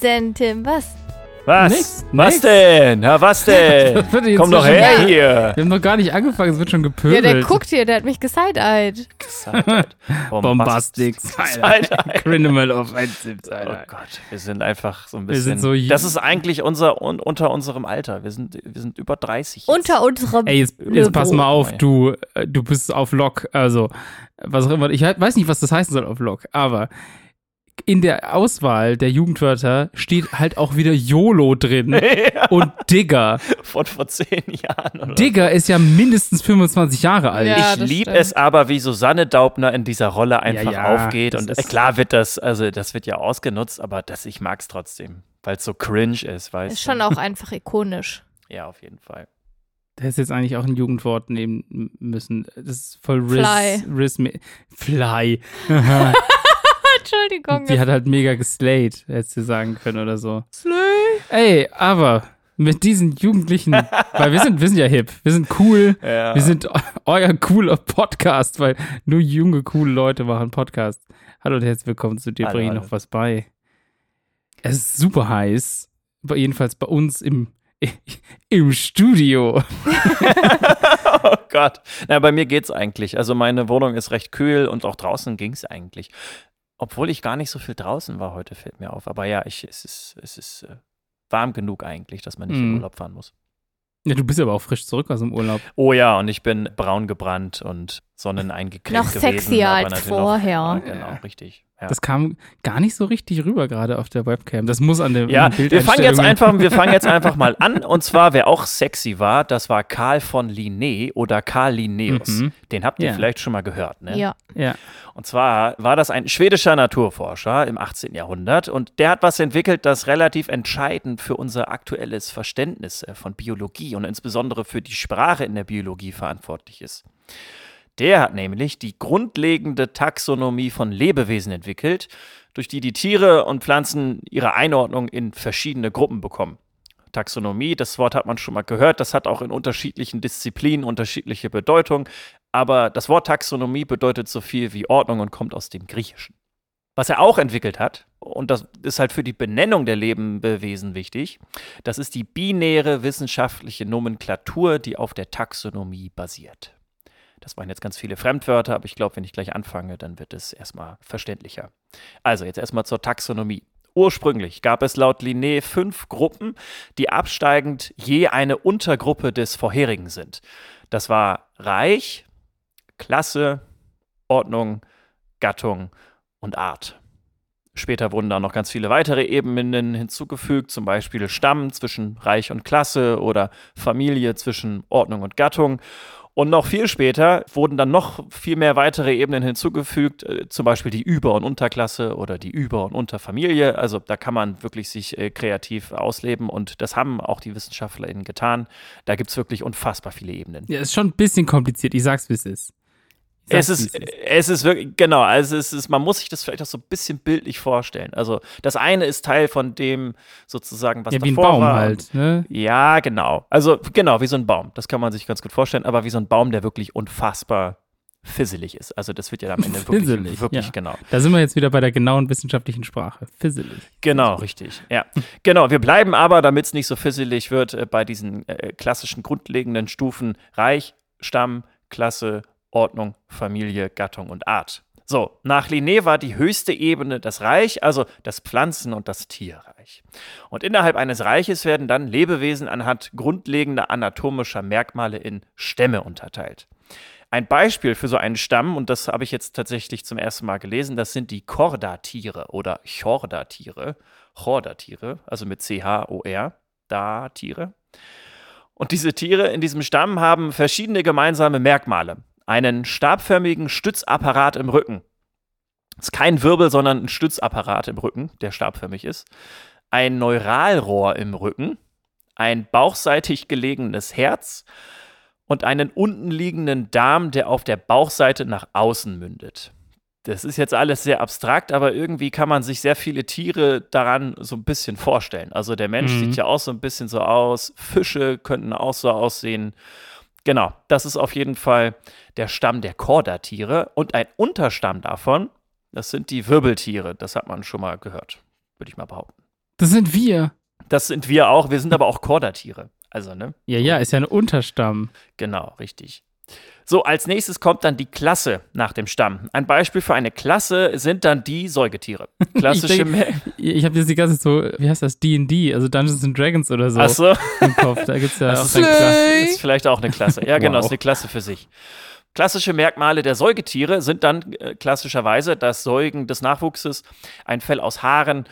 denn, Tim? Was? Was? Nix, was nix. denn? Ja, was denn? Komm doch her Ja. hier. Wir haben noch gar nicht angefangen, es wird schon Ja, gepöbelt. der guckt hier, der hat mich geside-eyed. Bombastic Alter. Criminal Offensive, Oh Alter. Gott, wir sind einfach so ein Wir bisschen. sind so das ist eigentlich unser un, unter unserem Alter. Wir sind, wir sind über 30. Jetzt. Unter unserem. Ey, jetzt, jetzt pass mal auf, Ja. du, äh, du bist auf Lock, also was auch immer. Ich weiß nicht, was das heißen soll auf Lock, aber in der Auswahl der Jugendwörter steht halt auch wieder YOLO drin und Digger. Von vor zehn Jahren. Oder? Digger ist ja mindestens 25 Jahre alt. Ja. ich liebe es aber, wie Susanne Daubner in dieser Rolle einfach Ja, ja, aufgeht. Und ist- äh, klar wird das, also das wird ja ausgenutzt, aber das, ich mag es trotzdem, weil es so cringe ist, weißt Ist du? schon auch einfach ikonisch. Ja, auf jeden Fall. Da ist jetzt eigentlich auch ein Jugendwort nehmen müssen. Das ist voll Riz. Fly. Riz Fly. Entschuldigung. Die hat halt mega geslayed, hättest du sagen können oder so. Slay. Ey, aber mit diesen Jugendlichen, weil wir sind, wir sind ja hip, wir sind cool, Ja. wir sind eu- euer cooler Podcast, weil nur junge, coole Leute machen Podcast. Hallo und herzlich willkommen zu dir, bringe hallo. noch was bei. Es ist super heiß, aber jedenfalls bei uns im, im Studio. Oh Gott. Na, bei mir geht's eigentlich. Also meine Wohnung ist recht kühl und auch draußen ging's eigentlich. Obwohl ich gar nicht so viel draußen war heute, fällt mir auf. Aber ja, ich, es ist, es ist äh, warm genug eigentlich, dass man nicht in Mhm. Urlaub fahren muss. Ja, du bist aber auch frisch zurück aus dem Urlaub. Oh ja, und ich bin braun gebrannt und sonneneingecremt Noch gewesen. sexier als vorher. Noch, ja, genau, richtig. Ja. Das kam gar nicht so richtig rüber gerade auf der Webcam. Das muss an der Ja, den wir fangen jetzt einfach, wir fangen jetzt einfach mal an. Und zwar, wer auch sexy war, das war Karl von Linné oder Karl Linnaeus. Mhm. Den habt ihr Ja. vielleicht schon mal gehört, ne? Ja. Ja. Und zwar war das ein schwedischer Naturforscher im 18. Jahrhundert und der hat was entwickelt, das relativ entscheidend für unser aktuelles Verständnis äh, von Biologie und insbesondere für die Sprache in der Biologie verantwortlich ist. Der hat nämlich die grundlegende Taxonomie von Lebewesen entwickelt, durch die die Tiere und Pflanzen ihre Einordnung in verschiedene Gruppen bekommen. Taxonomie, das Wort hat man schon mal gehört, das hat auch in unterschiedlichen Disziplinen unterschiedliche Bedeutung, aber das Wort Taxonomie bedeutet so viel wie Ordnung und kommt aus dem Griechischen. Was er auch entwickelt hat, und das ist halt für die Benennung der Lebewesen wichtig, das ist die binäre wissenschaftliche Nomenklatur, die auf der Taxonomie basiert. Das waren jetzt ganz viele Fremdwörter, aber ich glaube, wenn ich gleich anfange, dann wird es erstmal verständlicher. Also jetzt erstmal zur Taxonomie. Ursprünglich gab es laut Linné fünf Gruppen, die absteigend je eine Untergruppe des vorherigen sind. Das war Reich, Klasse, Ordnung, Gattung und Art. Später wurden da noch ganz viele weitere Ebenen hinzugefügt, zum Beispiel Stamm zwischen Reich und Klasse oder Familie zwischen Ordnung und Gattung. Und noch viel später wurden dann noch viel mehr weitere Ebenen hinzugefügt, äh, zum Beispiel die Über- und Unterklasse oder die Über- und Unterfamilie. Also da kann man wirklich sich äh, kreativ ausleben und das haben auch die WissenschaftlerInnen getan. Da gibt es wirklich unfassbar viele Ebenen. Ja, ist schon ein bisschen kompliziert. Ich sag's, wie es ist. Es ist, es ist wirklich, genau, also es ist, man muss sich das vielleicht auch so ein bisschen bildlich vorstellen. Also das eine ist Teil von dem sozusagen, was Ja, wie ein davor Baum war. halt. Ne? Ja, genau. Also genau, wie so ein Baum. Das kann man sich ganz gut vorstellen, aber wie so ein Baum, der wirklich unfassbar fisselig ist. Also das wird ja am Ende wirklich, Fisselig, wirklich ja. genau. Da sind wir jetzt wieder bei der genauen wissenschaftlichen Sprache. Fisselig. Genau, richtig. Ja, genau. Wir bleiben aber, damit es nicht so fisselig wird, äh, bei diesen äh, klassischen grundlegenden Stufen Reich, Stamm, Klasse, Ordnung, Familie, Gattung und Art. So, nach Linné war die höchste Ebene das Reich, also das Pflanzen- und das Tierreich. Und innerhalb eines Reiches werden dann Lebewesen anhand grundlegender anatomischer Merkmale in Stämme unterteilt. Ein Beispiel für so einen Stamm, und das habe ich jetzt tatsächlich zum ersten Mal gelesen, das sind die Chordatiere oder Chordatiere. Chordatiere, also mit C-H-O-R, da Tiere. Und diese Tiere in diesem Stamm haben verschiedene gemeinsame Merkmale. Einen stabförmigen Stützapparat im Rücken. Das ist kein Wirbel, sondern ein Stützapparat im Rücken, der stabförmig ist. Ein Neuralrohr im Rücken. Ein bauchseitig gelegenes Herz und einen unten liegenden Darm, der auf der Bauchseite nach außen mündet. Das ist jetzt alles sehr abstrakt, aber irgendwie kann man sich sehr viele Tiere daran so ein bisschen vorstellen. Also der Mensch Mhm. sieht ja auch so ein bisschen so aus, Fische könnten auch so aussehen. Genau, das ist auf jeden Fall der Stamm der Chordatiere und ein Unterstamm davon, das sind die Wirbeltiere. Das hat man schon mal gehört, würde ich mal behaupten. Das sind wir. Das sind wir auch. Wir sind aber auch Chordatiere. Also, ne? Ja, ja, ist ja ein Unterstamm. Genau, richtig. So, als nächstes kommt dann die Klasse nach dem Stamm. Ein Beispiel für eine Klasse sind dann die Säugetiere. Klassische. Ich Ich habe jetzt die ganze Zeit so, wie heißt das, D&D, also Dungeons and Dragons oder so Achso, im Kopf. Da gibt's ja Das auch ist ist vielleicht auch eine Klasse. Ja, genau, Wow. ist eine Klasse für sich. Klassische Merkmale der Säugetiere sind dann äh, klassischerweise das Säugen des Nachwuchses, ein Fell aus Haaren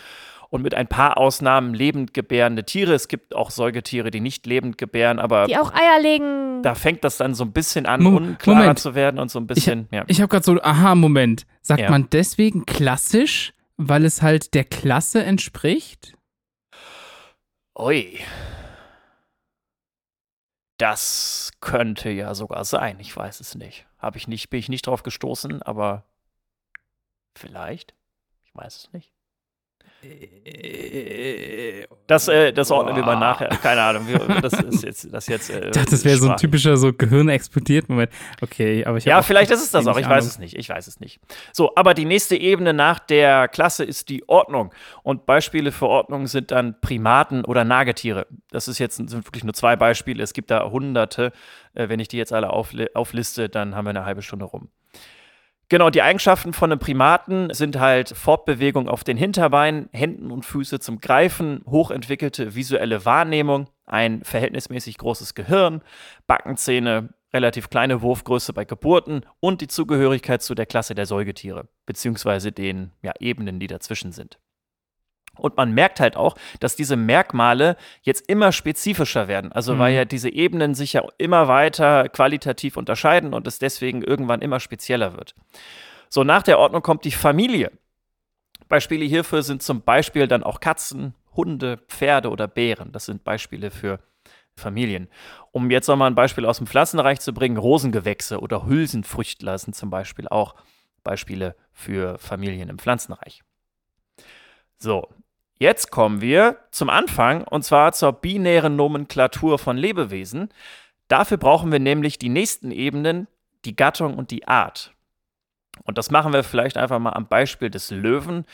und mit ein paar Ausnahmen lebend gebärende Tiere. Es gibt auch Säugetiere, die nicht lebend gebären, aber Die auch Eier legen. Da fängt das dann so ein bisschen an, Mo- unklarer Moment. zu werden und so ein bisschen, ja. Ich habe gerade so, aha, Moment. Sagt Ja. man deswegen klassisch, weil es halt der Klasse entspricht? Ui. Das könnte ja sogar sein. Ich weiß es nicht. Habe ich nicht, bin ich nicht drauf gestoßen, aber vielleicht. Ich weiß es nicht. Das, äh, das ordnen wir mal nachher. Keine Ahnung. Wir, das ist jetzt, das jetzt. Äh, das wäre so ein typischer so Gehirn explodiert Moment. Okay, aber ich Ja, vielleicht ist es das auch. Ich weiß Ahnung. es nicht. Ich weiß es nicht. So, aber die nächste Ebene nach der Klasse ist die Ordnung. Und Beispiele für Ordnung sind dann Primaten oder Nagetiere. Das ist jetzt sind wirklich nur zwei Beispiele. Es gibt da hunderte. Äh, wenn ich die jetzt alle aufli aufliste, dann haben wir eine halbe Stunde rum. Genau, die Eigenschaften von einem Primaten sind halt Fortbewegung auf den Hinterbeinen, Händen und Füße zum Greifen, hochentwickelte visuelle Wahrnehmung, ein verhältnismäßig großes Gehirn, Backenzähne, relativ kleine Wurfgröße bei Geburten und die Zugehörigkeit zu der Klasse der Säugetiere, beziehungsweise den ja, Ebenen, die dazwischen sind. Und man merkt halt auch, dass diese Merkmale jetzt immer spezifischer werden. Also Mhm. weil ja diese Ebenen sich ja immer weiter qualitativ unterscheiden und es deswegen irgendwann immer spezieller wird. So, nach der Ordnung kommt die Familie. Beispiele hierfür sind zum Beispiel dann auch Katzen, Hunde, Pferde oder Bären. Das sind Beispiele für Familien. Um jetzt nochmal ein Beispiel aus dem Pflanzenreich zu bringen, Rosengewächse oder Hülsenfrüchtler sind zum Beispiel auch Beispiele für Familien im Pflanzenreich. So, jetzt kommen wir zum Anfang und zwar zur binären Nomenklatur von Lebewesen. Dafür brauchen wir nämlich die nächsten Ebenen, die Gattung und die Art. Und das machen wir vielleicht einfach mal am Beispiel des Löwen.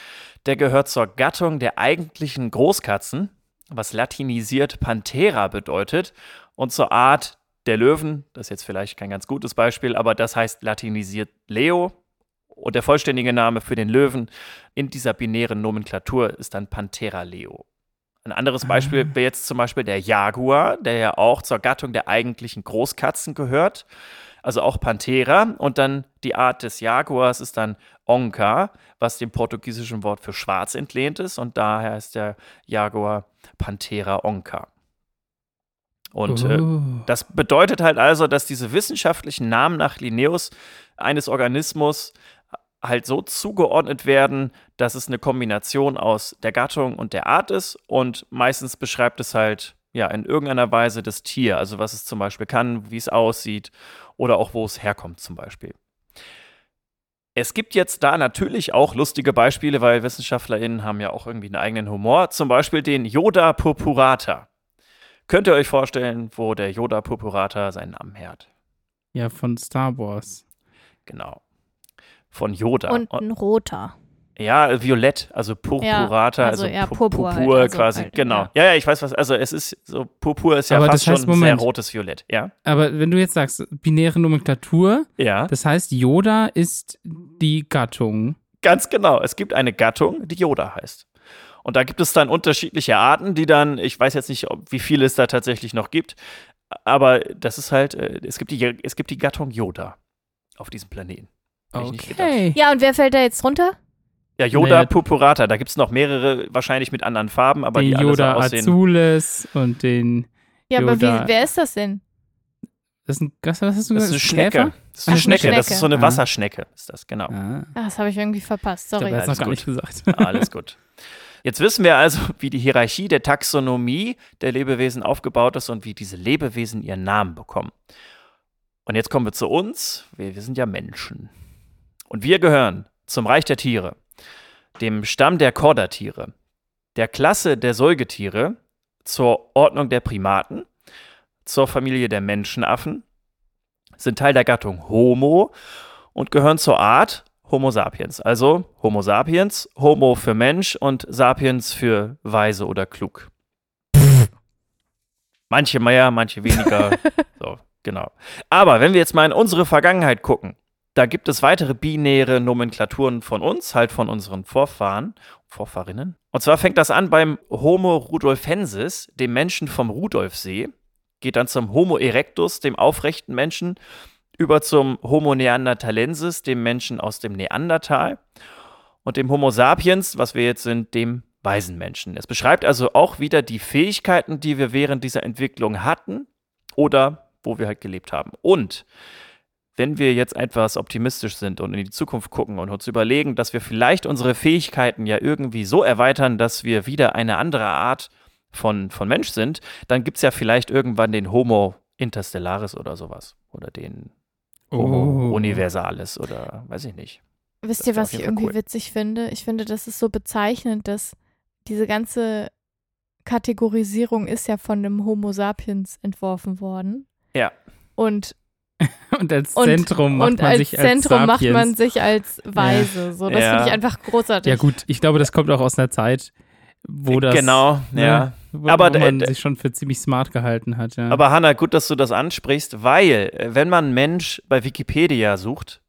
Der gehört zur Gattung der eigentlichen Großkatzen, was latinisiert Panthera bedeutet, und zur Art der Löwen, das ist jetzt vielleicht kein ganz gutes Beispiel, aber das heißt latinisiert Leo. Und der vollständige Name für den Löwen in dieser binären Nomenklatur ist dann Panthera leo. Ein anderes Beispiel wäre jetzt zum Beispiel der Jaguar, der ja auch zur Gattung der eigentlichen Großkatzen gehört. Also auch Panthera. Und dann die Art des Jaguars ist dann Onca, was dem portugiesischen Wort für schwarz entlehnt ist. Und daher ist der Jaguar Panthera onca. Und äh, Oh. das bedeutet halt also, dass diese wissenschaftlichen Namen nach Linnaeus eines Organismus halt so zugeordnet werden, dass es eine Kombination aus der Gattung und der Art ist und meistens beschreibt es halt ja in irgendeiner Weise das Tier, also was es zum Beispiel kann, wie es aussieht oder auch wo es herkommt zum Beispiel. Es gibt jetzt da natürlich auch lustige Beispiele, weil WissenschaftlerInnen haben ja auch irgendwie einen eigenen Humor, zum Beispiel den Yoda purpurata. Könnt ihr euch vorstellen, wo der Yoda purpurata seinen Namen hat? Ja, von Star Wars. Genau. Von Yoda. Und ein roter. ja, violett, also purpurata, Ja, also also, eher pu- Purpur halt, purpur also quasi, halt, genau. ja. Ja. ja, ich weiß was, also es ist so, purpur ist ja Aber fast das heißt, schon Moment. sehr rotes Violett, ja? Aber wenn du jetzt sagst, binäre Nomenklatur, Ja, das heißt, Yoda ist die Gattung. ganz genau. Es gibt eine Gattung, die Yoda heißt. Und da gibt es dann unterschiedliche Arten, die dann, ich weiß jetzt nicht, ob, wie viele es da tatsächlich noch gibt, aber das ist halt, äh, es gibt die, es gibt die Gattung Yoda auf diesem Planeten. Ich. Okay. Ja, und wer fällt da jetzt runter? Ja, Yoda Naja. purpurata, da gibt es noch mehrere, wahrscheinlich mit anderen Farben, aber den die alle so Yoda aussehen. Azules und den. Ja, aber Yoda. wie, wer ist das denn? Das ist ein, was, was hast du Das ist gesagt? eine Schnecke. Das ist eine Ach, eine Schnecke. Das Schnecke. ist so eine Ah. Wasserschnecke, ist das, genau. Ah, Ah, das habe ich irgendwie verpasst. ich Sorry. habe jetzt noch Alles gar gut. nicht gesagt. Alles gut. Jetzt wissen wir also, wie die Hierarchie der Taxonomie der Lebewesen aufgebaut ist und wie diese Lebewesen ihren Namen bekommen. Und jetzt kommen wir zu uns. Wir, wir sind ja Menschen. Und wir gehören zum Reich der Tiere, dem Stamm der Chordatiere, der Klasse der Säugetiere, zur Ordnung der Primaten, zur Familie der Menschenaffen, sind Teil der Gattung Homo und gehören zur Art Homo sapiens. Also Homo sapiens, Homo für Mensch und Sapiens für weise oder klug. Manche mehr, manche weniger. so, genau. Aber wenn wir jetzt mal in unsere Vergangenheit gucken, da gibt es weitere binäre Nomenklaturen von uns, halt von unseren Vorfahren, Vorfahrinnen. Und zwar fängt das an beim Homo rudolfensis, dem Menschen vom Rudolfsee, geht dann zum Homo erectus, dem aufrechten Menschen, über zum Homo neanderthalensis, dem Menschen aus dem Neandertal, und dem Homo sapiens, was wir jetzt sind, dem weisen Menschen. Es beschreibt also auch wieder die Fähigkeiten, die wir während dieser Entwicklung hatten oder wo wir halt gelebt haben. Und wenn wir jetzt etwas optimistisch sind und in die Zukunft gucken und uns überlegen, dass wir vielleicht unsere Fähigkeiten ja irgendwie so erweitern, dass wir wieder eine andere Art von, von Mensch sind, dann gibt es ja vielleicht irgendwann den Homo interstellaris oder sowas. Oder den Homo Oh. universalis oder weiß ich nicht. Wisst ihr, was ich irgendwie cool. witzig finde? Ich finde, das ist so bezeichnend, dass diese ganze Kategorisierung ist ja von dem Homo sapiens entworfen worden. Ja. Und, Und als und, Zentrum macht und man als sich als Zentrum macht Sapiens. man sich als Weise. So, das Ja. finde ich einfach großartig. Ja gut, ich glaube, das kommt auch aus einer Zeit, wo das Genau, ne, ja. wo, Aber wo man sich schon für ziemlich smart gehalten hat. Ja. Aber Hanna, gut, dass du das ansprichst, weil äh, wenn man Mensch bei Wikipedia sucht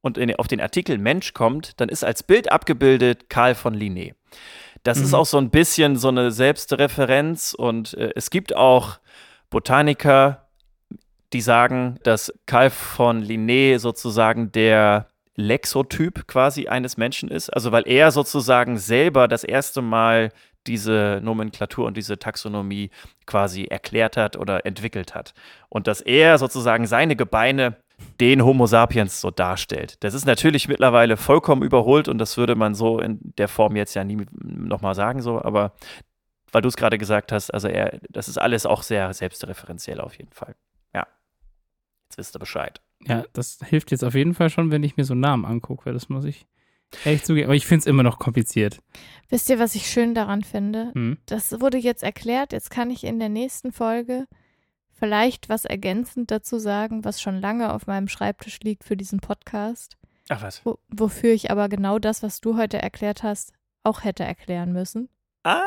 und in, auf den Artikel Mensch kommt, dann ist als Bild abgebildet Karl von Linné. Das ist Mhm. auch so ein bisschen so eine Selbstreferenz und äh, es gibt auch Botaniker, die sagen, dass Karl von Linné sozusagen der Lexotyp quasi eines Menschen ist. Also weil er sozusagen selber das erste Mal diese Nomenklatur und diese Taxonomie quasi erklärt hat oder entwickelt hat. Und dass er sozusagen seine Gebeine den Homo sapiens so darstellt. Das ist natürlich mittlerweile vollkommen überholt und das würde man so in der Form jetzt ja nie nochmal sagen, so, aber weil du es gerade gesagt hast, also er, das ist alles auch sehr selbstreferenziell auf jeden Fall. Jetzt wisst ihr Bescheid. ja, das hilft jetzt auf jeden Fall schon, wenn ich mir so einen Namen angucke. Das muss ich ehrlich zugeben. Aber ich finde es immer noch kompliziert. Wisst ihr, was ich schön daran finde? Hm? Das wurde jetzt erklärt. Jetzt kann ich in der nächsten Folge vielleicht was ergänzend dazu sagen, was schon lange auf meinem Schreibtisch liegt für diesen Podcast. Ach was. Wo, wofür ich aber genau das, was du heute erklärt hast, auch hätte erklären müssen. Ah.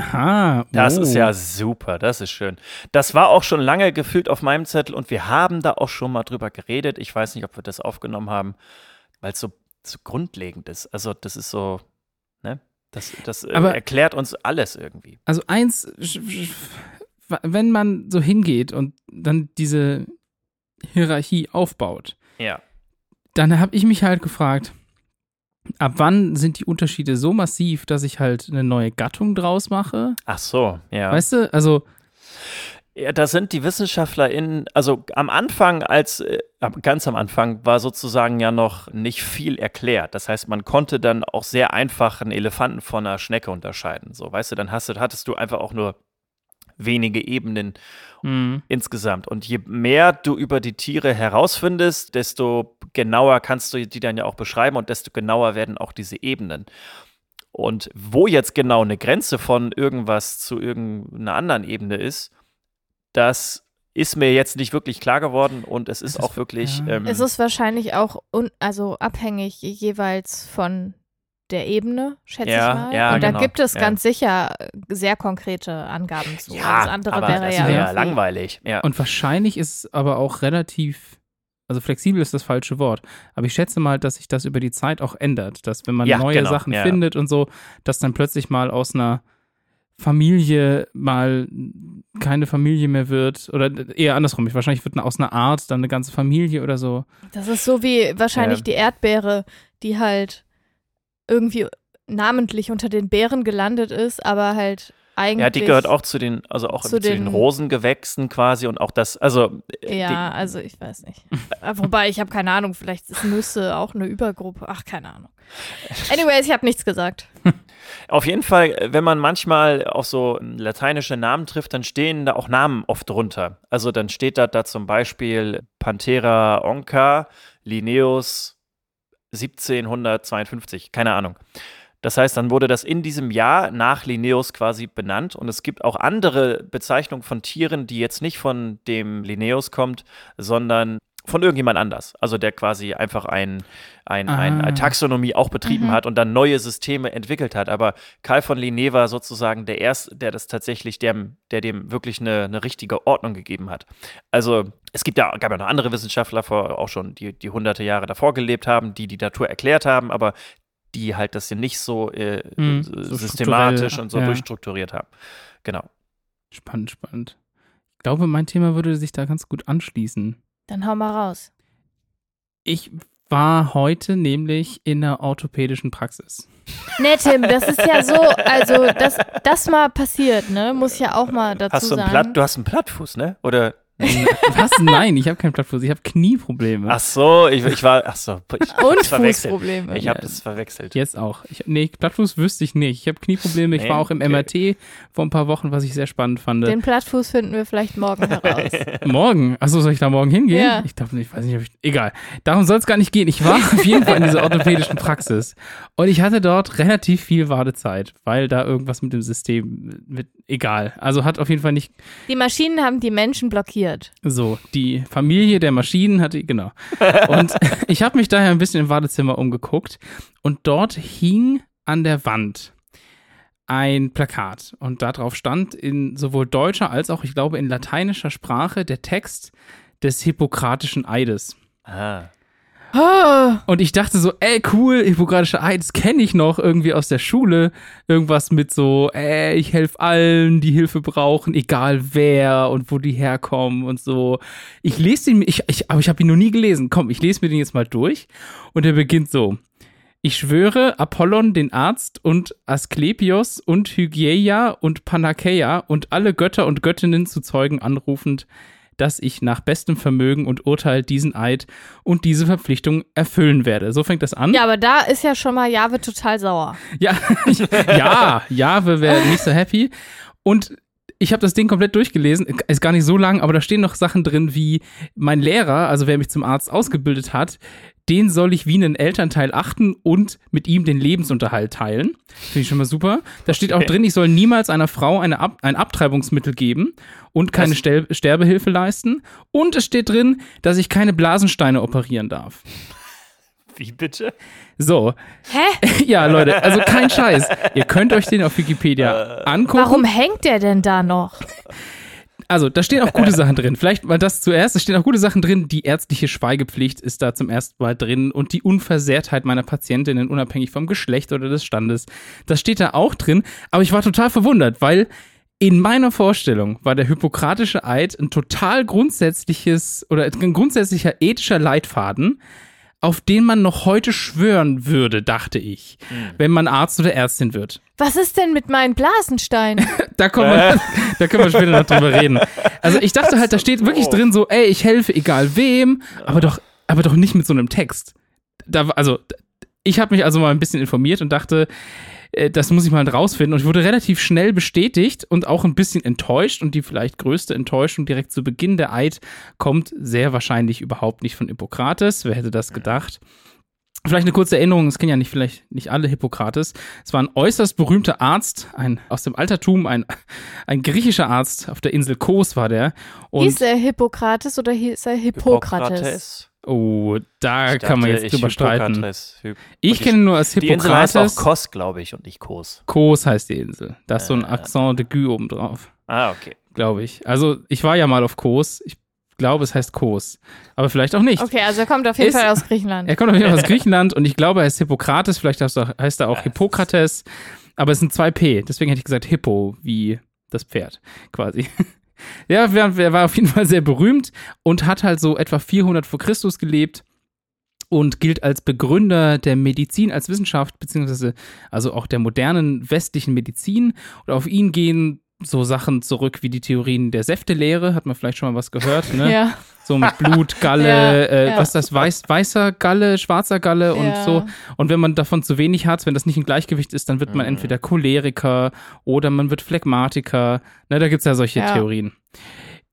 Aha. Das oh. ist ja super, das ist schön. Das war auch schon lange gefühlt auf meinem Zettel und wir haben da auch schon mal drüber geredet. Ich weiß nicht, ob wir das aufgenommen haben, weil es so, so grundlegend ist. Also das ist so, ne? Das, das äh, Aber- erklärt uns alles irgendwie. Also eins, wenn man so hingeht und dann diese Hierarchie aufbaut, Ja. dann habe ich mich halt gefragt, ab wann sind die Unterschiede so massiv, dass ich halt eine neue Gattung draus mache? Ach so, ja. Weißt du, also Ja, da sind die WissenschaftlerInnen, also am Anfang, als äh, ganz am Anfang, war sozusagen ja noch nicht viel erklärt. Das heißt, man konnte dann auch sehr einfach einen Elefanten von einer Schnecke unterscheiden. So, weißt du, dann hast du, hattest du einfach auch nur wenige Ebenen mh, insgesamt. Und je mehr du über die Tiere herausfindest, desto genauer kannst du die dann ja auch beschreiben und desto genauer werden auch diese Ebenen. Und wo jetzt genau eine Grenze von irgendwas zu irgendeiner anderen Ebene ist, das ist mir jetzt nicht wirklich klar geworden und es ist ist- auch wirklich. ja. Ähm, Es ist wahrscheinlich auch un also abhängig jeweils von der Ebene, schätze Ja, ich mal. ja, Und da genau, gibt es ja. ganz sicher äh, sehr konkrete Angaben zu. ja, Alles andere aber wäre das ja, wäre ja langweilig. Ja. und wahrscheinlich ist es aber auch relativ, also flexibel ist das falsche Wort, aber ich schätze mal, dass sich das über die Zeit auch ändert, dass wenn man Ja, neue genau, Sachen ja. findet und so, dass dann plötzlich mal aus einer Familie mal keine Familie mehr wird oder eher andersrum, wahrscheinlich wird aus einer Art dann eine ganze Familie oder so. Das ist so wie wahrscheinlich Ja. die Erdbeere, die halt irgendwie namentlich unter den Beeren gelandet ist, aber halt eigentlich. Ja, die gehört auch zu den, also auch zu den, den- Rosengewächsen quasi und auch das, also äh, Ja, also ich weiß nicht. Äh, Wobei, ich habe keine Ahnung, vielleicht ist Nüsse auch eine Übergruppe. Ach, keine Ahnung. Anyways, ich habe nichts gesagt. Auf jeden Fall, äh, wenn man manchmal auf so lateinische Namen trifft, dann stehen da auch Namen oft drunter. Also dann steht da, da zum Beispiel Panthera onca, Linnaeus 1752, keine Ahnung. Das heißt, dann wurde das in diesem Jahr nach Linnaeus quasi benannt und es gibt auch andere Bezeichnungen von Tieren, die jetzt nicht von dem Linnaeus kommt, sondern von irgendjemand anders. Also der quasi einfach ein, ein, Ah. ein, ein Taxonomie auch betrieben Mhm. hat und dann neue Systeme entwickelt hat. Aber Karl von Linné war sozusagen der Erste, der das tatsächlich, dem, der dem wirklich eine, eine richtige Ordnung gegeben hat. Also es gibt ja, gab ja noch andere Wissenschaftler vor, auch schon, die, die hunderte Jahre davor gelebt haben, die die Natur erklärt haben, aber die halt das hier nicht so, äh, Hm, äh, so systematisch und so ja. durchstrukturiert haben. Genau. Spannend, spannend. Ich glaube, mein Thema würde sich da ganz gut anschließen. Dann hau mal raus. Ich war heute nämlich in der orthopädischen Praxis. Nee, Tim, das ist ja so, also, dass das mal passiert, ne? Muss ich ja auch mal dazu Hast du einen sagen. Platt, du hast einen Plattfuß, ne? Oder Was? Nein, ich habe keinen Plattfuß, ich habe Knieprobleme. Ach so, ich, ich war, ach so, ich hab Und das verwechselt. Fußprobleme. Ich habe das verwechselt. Jetzt auch. Ich, nee, Plattfuß wüsste ich nicht. Ich habe Knieprobleme. Ich Nee? war auch im Okay. MRT vor ein paar Wochen, was ich sehr spannend fand. Den Plattfuß finden wir vielleicht morgen heraus. Morgen? Achso, soll ich da morgen hingehen? Ja. Ich glaube nicht, ich weiß nicht, ob ich. Egal. Darum soll es gar nicht gehen. Ich war auf jeden Fall in dieser orthopädischen Praxis. Und ich hatte dort relativ viel Wartezeit, weil da irgendwas mit dem System mit. Egal. Also hat auf jeden Fall nicht Die Maschinen haben die Menschen blockiert. So. Die Familie der Maschinen hatte, genau. Und ich habe mich daher ein bisschen im Wartezimmer umgeguckt. Und dort hing an der Wand ein Plakat. Und darauf stand in sowohl deutscher als auch, ich glaube, in lateinischer Sprache der Text des Hippokratischen Eides. Ah. Oh, Und ich dachte so, ey, cool, Hippokratische Eid, das kenne ich noch irgendwie aus der Schule. Irgendwas mit so, ey, ich helfe allen, die Hilfe brauchen, egal wer und wo die herkommen und so. Ich lese den, ich, ich, aber ich habe ihn noch nie gelesen. Komm, ich lese mir den jetzt mal durch. Und er beginnt so. Ich schwöre Apollon, den Arzt, und Asklepios und Hygieia und Panakeia und alle Götter und Göttinnen zu Zeugen anrufend, dass ich nach bestem Vermögen und Urteil diesen Eid und diese Verpflichtung erfüllen werde. So fängt das an. ja, aber da ist ja schon mal Jahwe total sauer. Ja, ja, Jahwe wäre nicht so happy. Und ich habe das Ding komplett durchgelesen, ist gar nicht so lang, aber da stehen noch Sachen drin wie mein Lehrer, also wer mich zum Arzt ausgebildet hat, den soll ich wie einen Elternteil achten und mit ihm den Lebensunterhalt teilen. Finde ich schon mal super. Da steht auch drin, ich soll niemals einer Frau eine Ab ein Abtreibungsmittel geben und keine? Stel Sterbehilfe leisten. Und es steht drin, dass ich keine Blasensteine operieren darf. Wie bitte? So, Hä? ja, Leute, also kein Scheiß. Ihr könnt euch den auf Wikipedia angucken. Warum hängt der denn da noch? Also, da stehen auch gute Sachen drin. Vielleicht mal das zuerst. Es stehen auch gute Sachen drin. Die ärztliche Schweigepflicht ist da zum ersten Mal drin und die Unversehrtheit meiner Patientinnen, unabhängig vom Geschlecht oder des Standes. Das steht da auch drin. Aber ich war total verwundert, weil in meiner Vorstellung war der Hippokratische Eid ein total grundsätzliches oder ein grundsätzlicher ethischer Leitfaden, auf den man noch heute schwören würde, dachte ich, wenn man Arzt oder Ärztin wird. Was ist denn mit meinen Blasensteinen? Da, kommen wir, da können wir später noch drüber reden. Also ich dachte halt, da steht wirklich Oh. drin so, ey, ich helfe egal wem, aber doch, aber doch nicht mit so einem Text. Da, also ich habe mich also mal ein bisschen informiert und dachte, äh, das muss ich mal rausfinden. Und ich wurde relativ schnell bestätigt und auch ein bisschen enttäuscht. Und die vielleicht größte Enttäuschung direkt zu Beginn der Eid kommt sehr wahrscheinlich überhaupt nicht von Hippokrates. Wer hätte das gedacht? Vielleicht eine kurze Erinnerung, es kennen ja nicht vielleicht nicht alle Hippokrates. Es war ein äußerst berühmter Arzt, ein aus dem Altertum, ein, ein griechischer Arzt auf der Insel Kos war der. Und Hieß er Hippokrates oder hieß er Hippokrates? oh, da Ich kann man dachte, jetzt drüber ich streiten. Hippokrates. Ich kenne nur als Die Insel heißt Hippokrates. auch Kos, glaube ich, und nicht Kos. Kos heißt die Insel. Da ist so ein Äh. Accent de Gue oben drauf, Ah, okay. glaube ich. Also ich war ja mal auf Kos. Ich glaube, es heißt Kos. Aber vielleicht auch nicht. Okay, also er kommt auf jeden Ist- Fall aus Griechenland. Er kommt auf jeden Fall aus Griechenland und ich glaube, er ist Hippokrates, vielleicht heißt er, heißt er auch Hippokrates, aber es sind zwei P, deswegen hätte ich gesagt Hippo, wie das Pferd, quasi. Ja, er er war auf jeden Fall sehr berühmt und hat halt so etwa 400 vor Christus gelebt und gilt als Begründer der Medizin als Wissenschaft, beziehungsweise also auch der modernen westlichen Medizin. Und auf ihn gehen so Sachen zurück wie die Theorien der Säftelehre, hat man vielleicht schon mal was gehört, ne? Ja. So mit Blut, Galle, Ja, äh, ja. was ist das, Weiß, weißer Galle, schwarzer Galle und so. Und wenn man davon zu wenig hat, wenn das nicht im Gleichgewicht ist, dann wird man Mhm. entweder Choleriker oder man wird Phlegmatiker. Ne, da gibt's ja solche Ja. Theorien.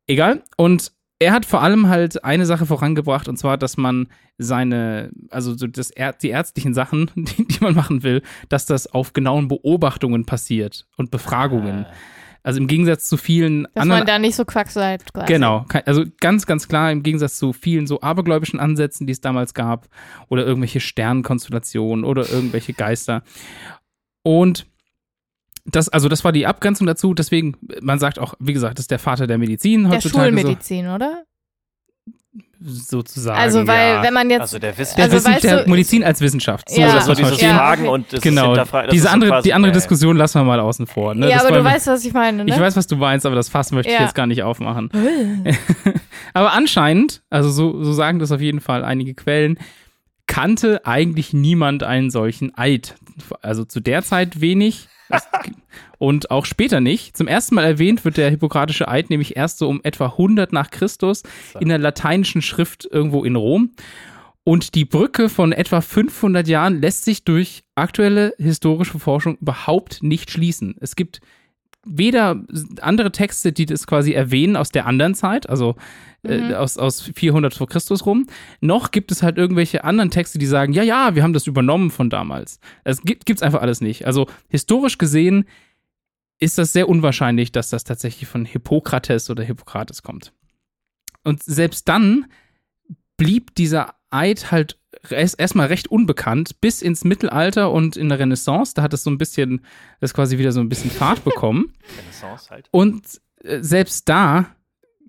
Egal. Und er hat vor allem halt eine Sache vorangebracht, und zwar, dass man seine, also so das, die ärztlichen Sachen, die, die man machen will, dass das auf genauen Beobachtungen passiert und Befragungen. Ah. Also im Gegensatz zu vielen Dass anderen. man da nicht so quacksalbt quasi. Genau, also ganz, ganz klar im Gegensatz zu vielen so abergläubischen Ansätzen, die es damals gab, oder irgendwelche Sternenkonstellationen oder irgendwelche Geister. Und das, also das war die Abgrenzung dazu, deswegen, man sagt auch, wie gesagt, das ist der Vater der Medizin Der heutzutage Schulmedizin, oder? So, sozusagen. Also, weil, ja. wenn man jetzt. Also der Wissen. der, also Wissen, der du- Medizin als Wissenschaft. Ja. so, das das so war dieses schon- Ja. Fragen und das Genau, Hinterfragen. das diese andere, quasi- die andere ja, ja. Diskussion lassen wir mal außen vor. Ne? ja, Das aber du weißt, was ich meine, ne? Ich weiß, was du meinst, aber das Fass möchte ich Ja. jetzt gar nicht aufmachen. aber anscheinend, also so, so sagen das auf jeden Fall einige Quellen, kannte eigentlich niemand einen solchen Eid. Also zu der Zeit wenig und auch später nicht. Zum ersten Mal erwähnt wird der hippokratische Eid nämlich erst so um etwa 100 nach Christus in der lateinischen Schrift irgendwo in Rom. Und die Brücke von etwa 500 Jahren lässt sich durch aktuelle historische Forschung überhaupt nicht schließen. Es gibt weder andere Texte, die das quasi erwähnen aus der anderen Zeit, also äh, aus, aus 400 vor Christus rum, noch gibt es halt irgendwelche anderen Texte, die sagen, ja, ja, wir haben das übernommen von damals. Es gibt gibt's einfach alles nicht. Also historisch gesehen ist das sehr unwahrscheinlich, dass das tatsächlich von Hippokrates oder Hippokrates kommt. Und selbst dann blieb dieser Eid halt erst- erstmal recht unbekannt bis ins Mittelalter und in der Renaissance. Da hat es so ein bisschen, das quasi wieder so ein bisschen Fahrt bekommen. Renaissance halt. Und äh, selbst da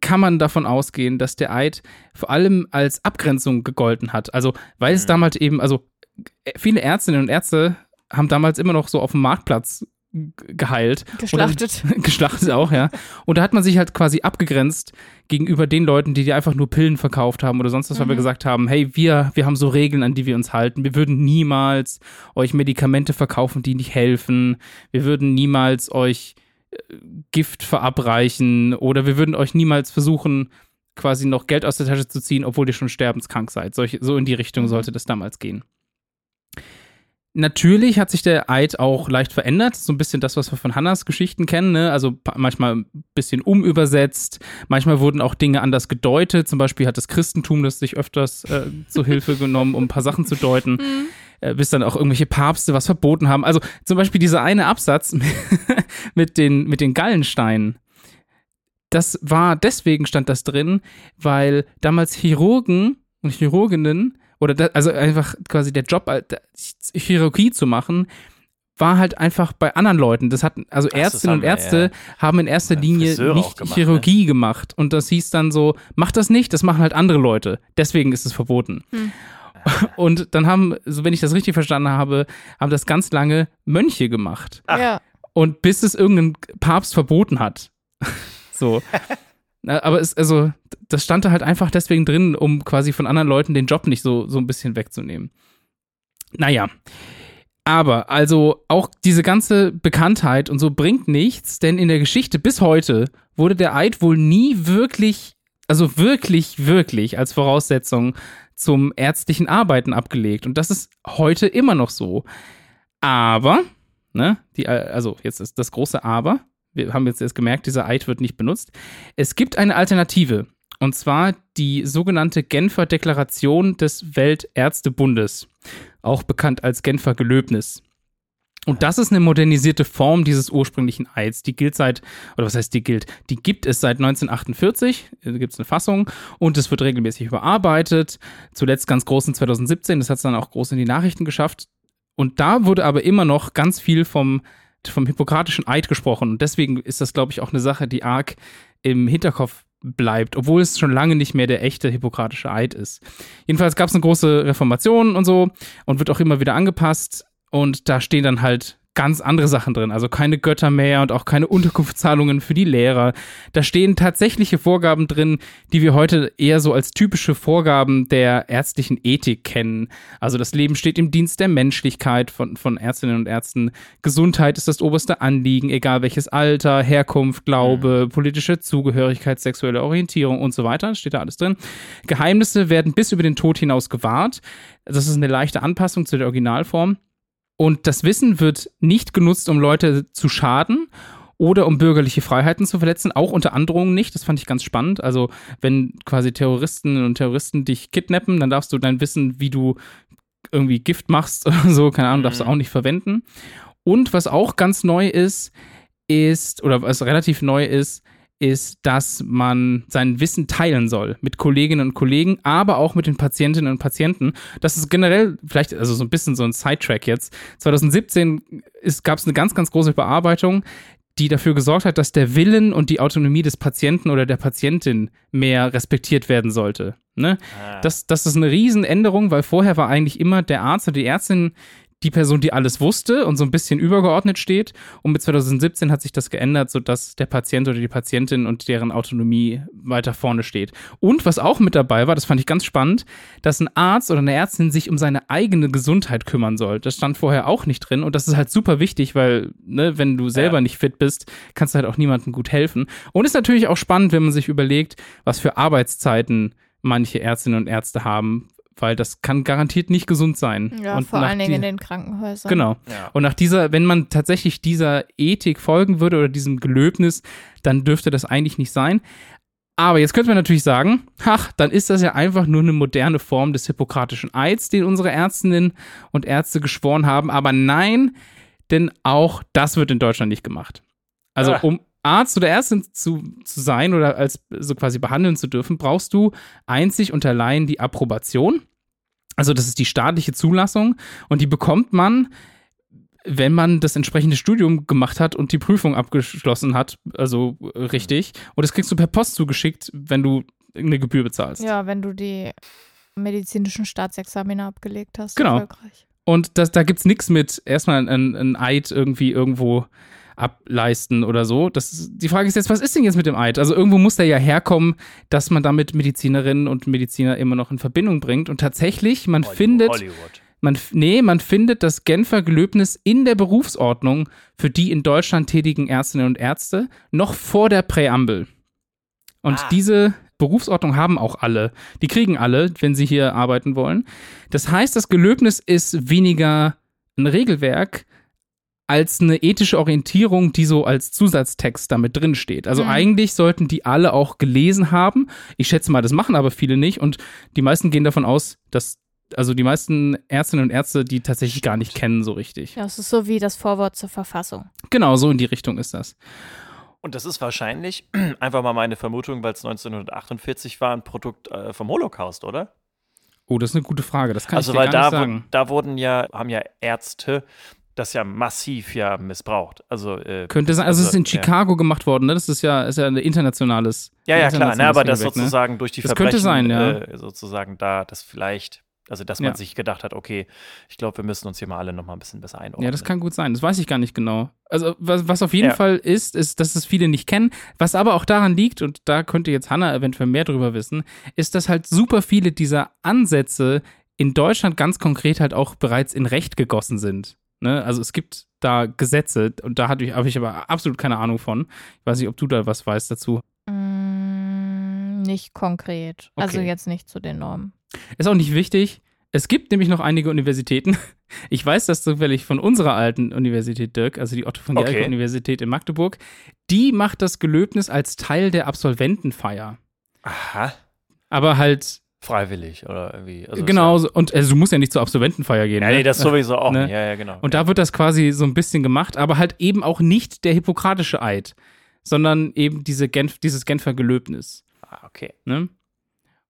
kann man davon ausgehen, dass der Eid vor allem als Abgrenzung gegolten hat. Also, weil es Mhm. damals eben, also äh, viele Ärztinnen und Ärzte haben damals immer noch so auf dem Marktplatz geheilt. Geschlachtet. Dann, geschlachtet auch, ja. Und da hat man sich halt quasi abgegrenzt gegenüber den Leuten, die dir einfach nur Pillen verkauft haben oder sonst was, weil wir Mhm. gesagt haben, hey, wir, wir haben so Regeln, an die wir uns halten. Wir würden niemals euch Medikamente verkaufen, die nicht helfen. Wir würden niemals euch äh, Gift verabreichen oder wir würden euch niemals versuchen, quasi noch Geld aus der Tasche zu ziehen, obwohl ihr schon sterbenskrank seid. Solche, so in die Richtung Mhm. sollte das damals gehen. Natürlich hat sich der Eid auch leicht verändert. So ein bisschen das, was wir von Hannas Geschichten kennen. Ne? Also manchmal ein bisschen umübersetzt. Manchmal wurden auch Dinge anders gedeutet. Zum Beispiel hat das Christentum das sich öfters äh, zu Hilfe genommen, um ein paar Sachen zu deuten. Mhm. Äh, bis dann auch irgendwelche Papste was verboten haben. Also zum Beispiel dieser eine Absatz mit den, mit den Gallensteinen. Das war, deswegen stand das drin, weil damals Chirurgen und Chirurginnen oder da, also einfach quasi der Job, äh, da- Chirurgie zu machen, war halt einfach bei anderen Leuten. Das hatten, also Ach, das Ärztinnen und Ärzte haben in erster Ja, Linie Friseure nicht gemacht, Chirurgie gemacht. Und das hieß dann so, mach das nicht, das machen halt andere Leute. Deswegen ist es verboten. Hm. Und dann haben, so wenn ich das richtig verstanden habe, haben das ganz lange Mönche gemacht. Ach. Ja. Und bis es irgendein Papst verboten hat. so. Aber es, also, das stand da halt einfach deswegen drin, um quasi von anderen Leuten den Job nicht so, so ein bisschen wegzunehmen. Naja. Aber, also, auch diese ganze Bekanntheit und so bringt nichts, denn in der Geschichte bis heute wurde der Eid wohl nie wirklich, also wirklich, wirklich als Voraussetzung zum ärztlichen Arbeiten abgelegt. Und das ist heute immer noch so. Aber, ne, die, also jetzt ist das große Aber. Wir haben jetzt erst gemerkt, dieser Eid wird nicht benutzt. Es gibt eine Alternative. Und zwar die sogenannte Genfer Deklaration des Weltärztebundes, auch bekannt als Genfer Gelöbnis. Und das ist eine modernisierte Form dieses ursprünglichen Eids. Die gilt seit, oder was heißt die gilt? Die gibt es seit 1948, da gibt es eine Fassung und es wird regelmäßig überarbeitet. Zuletzt ganz groß in 2017, das hat es dann auch groß in die Nachrichten geschafft. Und da wurde aber immer noch ganz viel vom, vom hippokratischen Eid gesprochen. Und deswegen ist das, glaube ich, auch eine Sache, die arg im Hinterkopf bleibt, obwohl es schon lange nicht mehr der echte hippokratische Eid ist. Jedenfalls gab es eine große Reformation und so und wird auch immer wieder angepasst. Und da stehen dann halt ganz andere Sachen drin. Also keine Götter mehr und auch keine Unterkunftszahlungen für die Lehrer. Da stehen tatsächliche Vorgaben drin, die wir heute eher so als typische Vorgaben der ärztlichen Ethik kennen. Also das Leben steht im Dienst der Menschlichkeit von, von Ärztinnen und Ärzten. Gesundheit ist das oberste Anliegen, egal welches Alter, Herkunft, Glaube, politische Zugehörigkeit, sexuelle Orientierung und so weiter. Steht da alles drin. Geheimnisse werden bis über den Tod hinaus gewahrt. Das ist eine leichte Anpassung zu der Originalform. Und das Wissen wird nicht genutzt, um Leute zu schaden oder um bürgerliche Freiheiten zu verletzen, auch unter Androhungen nicht. Das fand ich ganz spannend. Also, wenn quasi Terroristen und Terroristen dich kidnappen, dann darfst du dein Wissen, wie du irgendwie Gift machst oder so, keine Ahnung, darfst du Mhm. auch nicht verwenden. Und was auch ganz neu ist, ist, oder was relativ neu ist, ist, dass man sein Wissen teilen soll mit Kolleginnen und Kollegen, aber auch mit den Patientinnen und Patienten. Das ist generell vielleicht, also so ein bisschen so ein Sidetrack jetzt. 2017 gab es eine ganz, ganz große Bearbeitung, die dafür gesorgt hat, dass der Willen und die Autonomie des Patienten oder der Patientin mehr respektiert werden sollte. Ne? Ah. Das, das ist eine Riesenänderung, weil vorher war eigentlich immer der Arzt oder die Ärztin die Person, die alles wusste und so ein bisschen übergeordnet steht. Und mit 2017 hat sich das geändert, sodass der Patient oder die Patientin und deren Autonomie weiter vorne steht. Und was auch mit dabei war, das fand ich ganz spannend, dass ein Arzt oder eine Ärztin sich um seine eigene Gesundheit kümmern soll. Das stand vorher auch nicht drin und das ist halt super wichtig, weil, ne, wenn du selber ja. nicht fit bist, kannst du halt auch niemandem gut helfen. Und ist natürlich auch spannend, wenn man sich überlegt, was für Arbeitszeiten manche Ärztinnen und Ärzte haben, weil das kann garantiert nicht gesund sein. Ja, und vor allen Dingen in den Krankenhäusern. Genau. Ja. Und nach dieser, wenn man tatsächlich dieser Ethik folgen würde oder diesem Gelöbnis, dann dürfte das eigentlich nicht sein. Aber jetzt könnte man natürlich sagen, ach, dann ist das ja einfach nur eine moderne Form des hippokratischen Eids, den unsere Ärztinnen und Ärzte geschworen haben. Aber nein, denn auch das wird in Deutschland nicht gemacht. Also ah. um Arzt oder Ärztin zu, zu sein oder als so quasi behandeln zu dürfen, brauchst du einzig und allein die Approbation. Also das ist die staatliche Zulassung und die bekommt man, wenn man das entsprechende Studium gemacht hat und die Prüfung abgeschlossen hat, also richtig. Und das kriegst du per Post zugeschickt, wenn du eine Gebühr bezahlst. Ja, wenn du die medizinischen Staatsexamine abgelegt hast. Genau. Und das, da gibt es nichts mit erstmal ein, ein Eid irgendwie irgendwo ableisten oder so. Das, die Frage ist jetzt, was ist denn jetzt mit dem Eid? Also irgendwo muss der ja herkommen, dass man damit Medizinerinnen und Mediziner immer noch in Verbindung bringt. Und tatsächlich, man Hollywood. findet. Hollywood. Man, nee, man findet das Genfer Gelöbnis in der Berufsordnung für die in Deutschland tätigen Ärztinnen und Ärzte noch vor der Präambel. Und ah. diese Berufsordnung haben auch alle. Die kriegen alle, wenn sie hier arbeiten wollen. Das heißt, das Gelöbnis ist weniger ein Regelwerk, als eine ethische Orientierung, die so als Zusatztext damit drin steht. Also mhm. eigentlich sollten die alle auch gelesen haben. Ich schätze mal, das machen aber viele nicht und die meisten gehen davon aus, dass also die meisten Ärztinnen und Ärzte, die tatsächlich gar nicht kennen so richtig. Ja, es ist so wie das Vorwort zur Verfassung. Genau, so in die Richtung ist das. Und das ist wahrscheinlich, einfach mal meine Vermutung, weil es 1948 war, ein Produkt äh, vom Holocaust, oder? Oh, das ist eine gute Frage. Das kann also, ich dir weil gar da, nicht sagen. Wo, da wurden ja, haben ja Ärzte das ja massiv ja missbraucht. Also äh, könnte sein. Also, also es ist in Chicago ja. gemacht worden. Ne? Das ist ja ist ja ein internationales. Ja ja klar. Ne, aber das ne? sozusagen ne? durch die das Verbrechen könnte sein, ja. Äh, sozusagen da das vielleicht. Also, dass man ja. sich gedacht hat, okay, ich glaube, wir müssen uns hier mal alle noch mal ein bisschen besser einordnen. Ja, das kann gut sein. Das weiß ich gar nicht genau. Also, was, was auf jeden ja. Fall ist, ist, dass es viele nicht kennen. Was aber auch daran liegt, und da könnte jetzt Hannah eventuell mehr drüber wissen, ist, dass halt super viele dieser Ansätze in Deutschland ganz konkret halt auch bereits in Recht gegossen sind. Ne? Also es gibt da Gesetze und da habe ich, aber absolut keine Ahnung von. Ich weiß nicht, ob du da was weißt dazu. Mm, nicht konkret. Also okay. Also jetzt nicht zu den Normen. Ist auch nicht wichtig. Es gibt nämlich noch einige Universitäten. Ich weiß das zufällig von unserer alten Universität Dirk, also die Otto von Gericke okay. Universität in Magdeburg. Die macht das Gelöbnis als Teil der Absolventenfeier. Aha. Aber halt freiwillig oder irgendwie. Also genau, ja und also du musst ja nicht zur Absolventenfeier gehen. Ja, ne? nee, das sowieso auch ne? nicht. Ja, ja, genau. Und da wird das quasi so ein bisschen gemacht, aber halt eben auch nicht der hippokratische Eid, sondern eben diese Genf, dieses Genfer Gelöbnis. Ah, okay. Ne?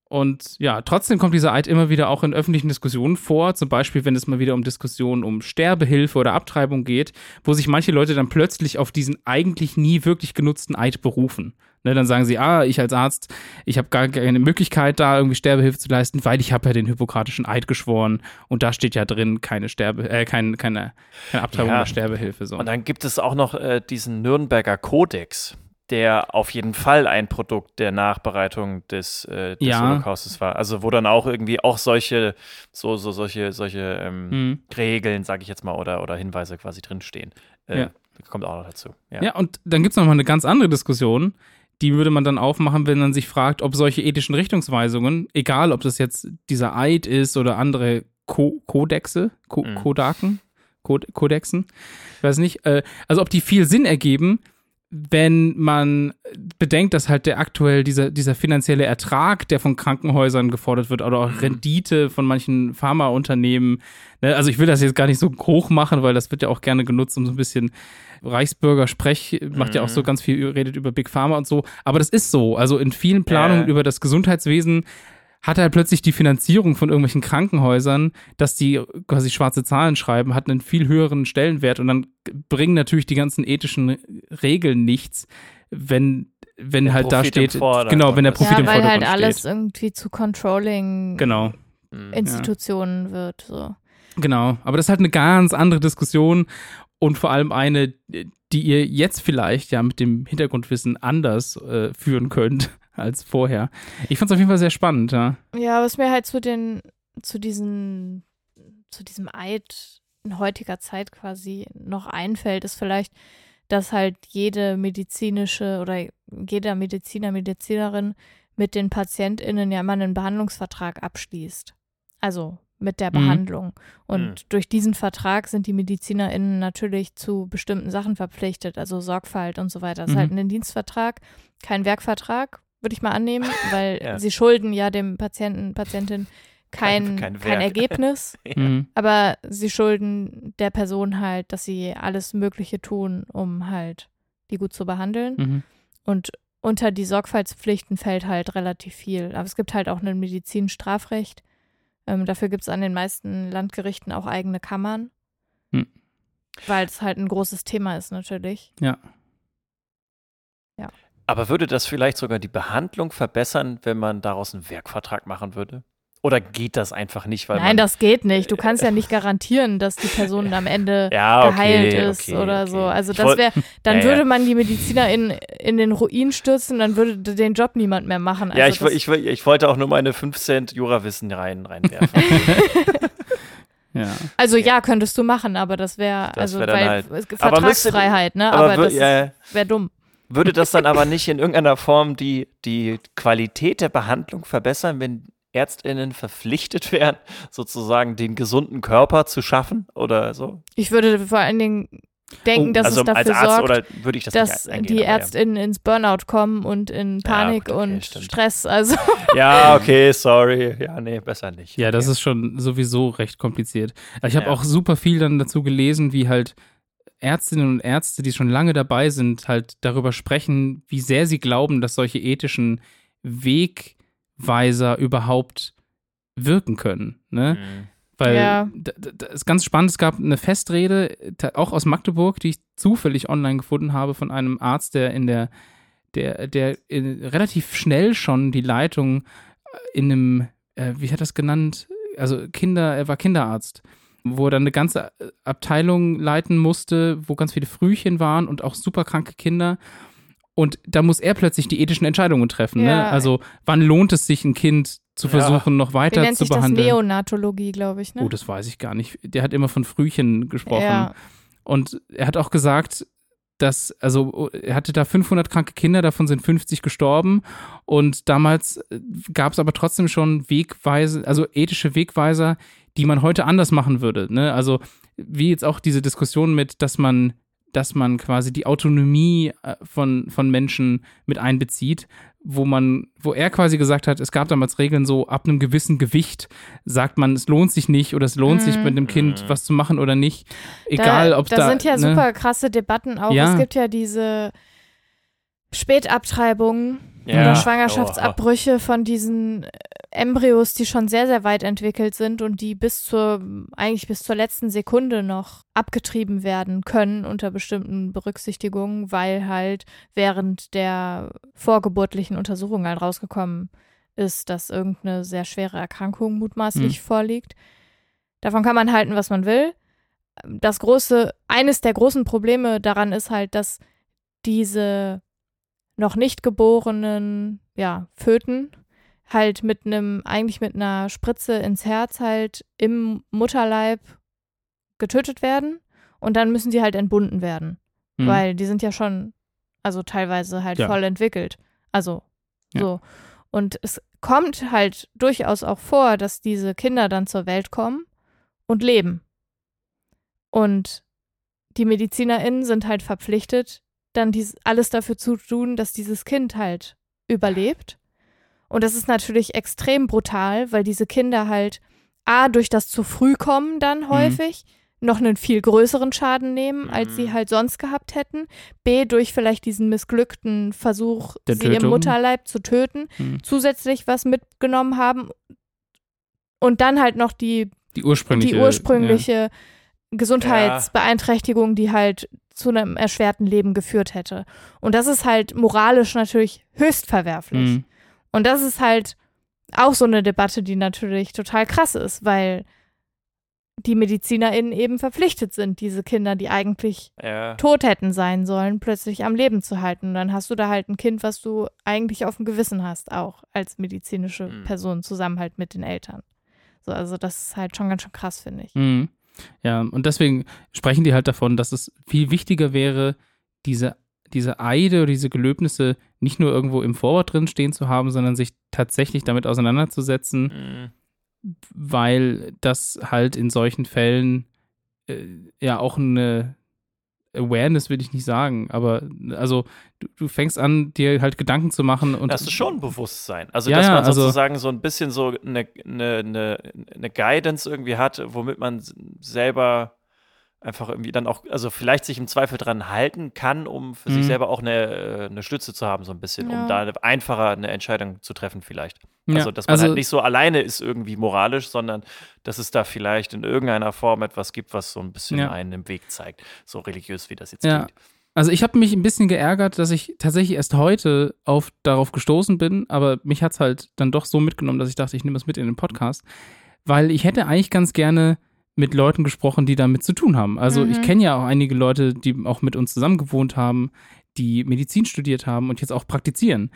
Und ja, trotzdem kommt dieser Eid immer wieder auch in öffentlichen Diskussionen vor, zum Beispiel, wenn es mal wieder um Diskussionen um Sterbehilfe oder Abtreibung geht, wo sich manche Leute dann plötzlich auf diesen eigentlich nie wirklich genutzten Eid berufen. Ne, dann sagen sie, ah, ich als Arzt, ich habe gar keine Möglichkeit, da irgendwie Sterbehilfe zu leisten, weil ich habe ja den hippokratischen Eid geschworen und da steht ja drin keine Sterbe, äh, kein, keine, keine Abtreibung ja. oder Sterbehilfe. So. Und dann gibt es auch noch äh, diesen Nürnberger Kodex, der auf jeden Fall ein Produkt der Nachbereitung des, äh, des ja. Holocaustes war. Also wo dann auch irgendwie auch solche, so, so solche, solche ähm, mhm. Regeln, sage ich jetzt mal, oder, oder Hinweise quasi drinstehen. Äh, ja. Kommt auch noch dazu. Ja, ja und dann gibt es noch mal eine ganz andere Diskussion, die würde man dann aufmachen, wenn man sich fragt, ob solche ethischen Richtungsweisungen, egal ob das jetzt dieser Eid ist oder andere Ko Kodexe, Ko mhm. Kodaken, Kod Kodexen, ich weiß nicht, äh, also ob die viel Sinn ergeben, wenn man bedenkt, dass halt der aktuell dieser, dieser finanzielle Ertrag, der von Krankenhäusern gefordert wird, oder auch Mhm. Rendite von manchen Pharmaunternehmen, ne, also ich will das jetzt gar nicht so hoch machen, weil das wird ja auch gerne genutzt, um so ein bisschen Reichsbürger-Sprech, macht ja auch so Mhm. ganz viel, redet über Big Pharma und so, aber das ist so, also in vielen Planungen Ja. über das Gesundheitswesen hat halt plötzlich die Finanzierung von irgendwelchen Krankenhäusern, dass die quasi schwarze Zahlen schreiben, hat einen viel höheren Stellenwert und dann bringen natürlich die ganzen ethischen Regeln nichts, wenn, wenn Der halt da Profit im steht, genau, wenn der. Profit ja, im weil Vordergrund halt alles steht. irgendwie zu Controlling Genau, Mhm. Institutionen wird. So. genau. Aber das ist halt eine ganz andere Diskussion und vor allem eine, die ihr jetzt vielleicht ja mit dem Hintergrundwissen anders äh, führen könnt als vorher. Ich fand es auf jeden Fall sehr spannend, ja. Ja, was mir halt zu den, zu diesen, zu diesem Eid in heutiger Zeit quasi noch einfällt, ist vielleicht, dass halt jede medizinische oder jeder Mediziner, Medizinerin mit den PatientInnen ja immer einen Behandlungsvertrag abschließt. Also mit der Mhm. Behandlung. Und Mhm. durch diesen Vertrag sind die MedizinerInnen natürlich zu bestimmten Sachen verpflichtet, also Sorgfalt und so weiter. Das ist Mhm. halt ein Dienstvertrag, kein Werkvertrag, würde ich mal annehmen, weil Ja. sie schulden ja dem Patienten, Patientin kein, Kein- kein, kein. Ergebnis, Mhm. aber sie schulden der Person halt, dass sie alles Mögliche tun, um halt die gut zu behandeln. Mhm. Und unter die Sorgfaltspflichten fällt halt relativ viel. Aber es gibt halt auch ein Medizinstrafrecht. Ähm, dafür gibt es an den meisten Landgerichten auch eigene Kammern. Hm. Weil es halt ein großes Thema ist natürlich. Ja. Aber würde das vielleicht sogar die Behandlung verbessern, wenn man daraus einen Werkvertrag machen würde? Oder geht das einfach nicht, weil Nein, man das geht nicht. Du kannst ja nicht garantieren, dass die Person am Ende ja, okay, geheilt ist okay, oder okay. so. Also Ich das wäre, dann Ja, ja. würde man die Mediziner in, in den Ruin stürzen, dann würde den Job niemand mehr machen. Also ja, ich, das, ich, ich wollte auch nur meine 5 Cent Jurawissen rein, reinwerfen. Ja. also ja, könntest du machen, aber das wäre, also wär weil halt- Vertragsfreiheit, ne? aber Aber, das ja, wäre dumm. Würde das dann aber nicht in irgendeiner Form die, die Qualität der Behandlung verbessern, wenn ÄrztInnen verpflichtet wären, sozusagen den gesunden Körper zu schaffen oder so? Ich würde vor allen Dingen denken, Oh, dass also es dafür sorgt, oder würde ich das dass eingehen, die aber ja. ÄrztInnen ins Burnout kommen und in Panik gut, okay, und stimmt. Stress. Also Ja, okay, sorry. Ja, nee, besser nicht. Ja, das okay. ist schon sowieso recht kompliziert. Ich habe Ja. auch super viel dann dazu gelesen, wie halt Ärztinnen und Ärzte, die schon lange dabei sind, halt darüber sprechen, wie sehr sie glauben, dass solche ethischen Wegweiser überhaupt wirken können. Ne? Mhm. Weil Ja. das ist ganz spannend, es gab eine Festrede, auch aus Magdeburg, die ich zufällig online gefunden habe von einem Arzt, der in der, der, der in, relativ schnell schon die Leitung in einem, äh, wie hat er das genannt? Also Kinder, er war Kinderarzt, wo er dann eine ganze Abteilung leiten musste, wo ganz viele Frühchen waren und auch super kranke Kinder. Und da muss er plötzlich die ethischen Entscheidungen treffen. Ne? Ja. Also wann lohnt es sich, ein Kind zu Ja. versuchen, noch wie weiter nennt zu sich das behandeln? Neonatologie, glaube ich, ne? Oh, das weiß ich gar nicht. Der hat immer von Frühchen gesprochen. ja. Und er hat auch gesagt, dass, also er hatte da 500 kranke Kinder, davon sind 50 gestorben. Und damals gab es aber trotzdem schon Wegweise, also ethische Wegweiser, die man heute anders machen würde. Ne? Also wie jetzt auch diese Diskussion mit, dass man dass man quasi die Autonomie äh, von, von Menschen mit einbezieht, wo man, wo er quasi gesagt hat, es gab damals Regeln so, ab einem gewissen Gewicht sagt man, es lohnt sich nicht oder es lohnt sich Mhm. mit dem Kind Mhm. was zu machen oder nicht. Egal, da, ob da da. sind ja ne? super krasse Debatten auch. Ja. Es gibt ja diese Spätabtreibungen Ja. oder Oh. Schwangerschaftsabbrüche von diesen äh, Embryos, die schon sehr, sehr weit entwickelt sind und die bis zur, eigentlich bis zur letzten Sekunde noch abgetrieben werden können unter bestimmten Berücksichtigungen, weil halt während der vorgeburtlichen Untersuchung halt rausgekommen ist, dass irgendeine sehr schwere Erkrankung mutmaßlich vorliegt. Davon kann man halten, was man will. Das große, eines der großen Probleme daran ist halt, dass diese noch nicht geborenen, ja, Föten halt mit einem, eigentlich mit einer Spritze ins Herz halt im Mutterleib getötet werden und dann müssen sie halt entbunden werden, Hm. weil die sind ja schon, also teilweise halt Ja. voll entwickelt. Also Ja. so. Und es kommt halt durchaus auch vor, dass diese Kinder dann zur Welt kommen und leben. Und die MedizinerInnen sind halt verpflichtet, dann dies, alles dafür zu tun, dass dieses Kind halt überlebt. Und das ist natürlich extrem brutal, weil diese Kinder halt A, durch das zu früh kommen dann Mhm. häufig, noch einen viel größeren Schaden nehmen, als Mhm. sie halt sonst gehabt hätten. B, durch vielleicht diesen missglückten Versuch, Der sie im Tötung. Mutterleib zu töten, Mhm. zusätzlich was mitgenommen haben. Und dann halt noch die Die ursprüngliche. die ursprüngliche Gesundheitsbeeinträchtigung, die halt zu einem erschwerten Leben geführt hätte. Und das ist halt moralisch natürlich höchst Ja. verwerflich. Und das ist halt auch so eine Debatte, die natürlich total krass ist, weil die MedizinerInnen eben verpflichtet sind, diese Kinder, die eigentlich Ja. tot hätten sein sollen, plötzlich am Leben zu halten. Und dann hast du da halt ein Kind, was du eigentlich auf dem Gewissen hast, auch als medizinische Mhm. Person zusammen halt mit den Eltern. So, also das ist halt schon ganz schön krass, finde ich. Mhm. Ja, und deswegen sprechen die halt davon, dass es viel wichtiger wäre, diese, diese Eide oder diese Gelöbnisse nicht nur irgendwo im Vorwort drin stehen zu haben, sondern sich tatsächlich damit auseinanderzusetzen, Mhm. weil das halt in solchen Fällen äh, ja auch eine Awareness will ich nicht sagen, aber also du, du fängst an, dir halt Gedanken zu machen und das ist schon ein Bewusstsein. Also, Ja, dass man also- sozusagen so ein bisschen so eine, eine, eine, eine Guidance irgendwie hat, womit man selber einfach irgendwie dann auch, also vielleicht sich im Zweifel dran halten kann, um für Mhm. sich selber auch eine, äh, eine Stütze zu haben, so ein bisschen, Ja. um da einfacher eine Entscheidung zu treffen, vielleicht. Ja, Also, dass man also- halt nicht so alleine ist irgendwie moralisch, sondern dass es da vielleicht in irgendeiner Form etwas gibt, was so ein bisschen Ja. einen im Weg zeigt. So religiös, wie das jetzt Ja. klingt. Also ich habe mich ein bisschen geärgert, dass ich tatsächlich erst heute auf, darauf gestoßen bin, aber mich hat es halt dann doch so mitgenommen, dass ich dachte, ich nehme es mit in den Podcast, weil ich hätte eigentlich ganz gerne mit Leuten gesprochen, die damit zu tun haben. Also Mhm. ich kenne ja auch einige Leute, die auch mit uns zusammen gewohnt haben, die Medizin studiert haben und jetzt auch praktizieren.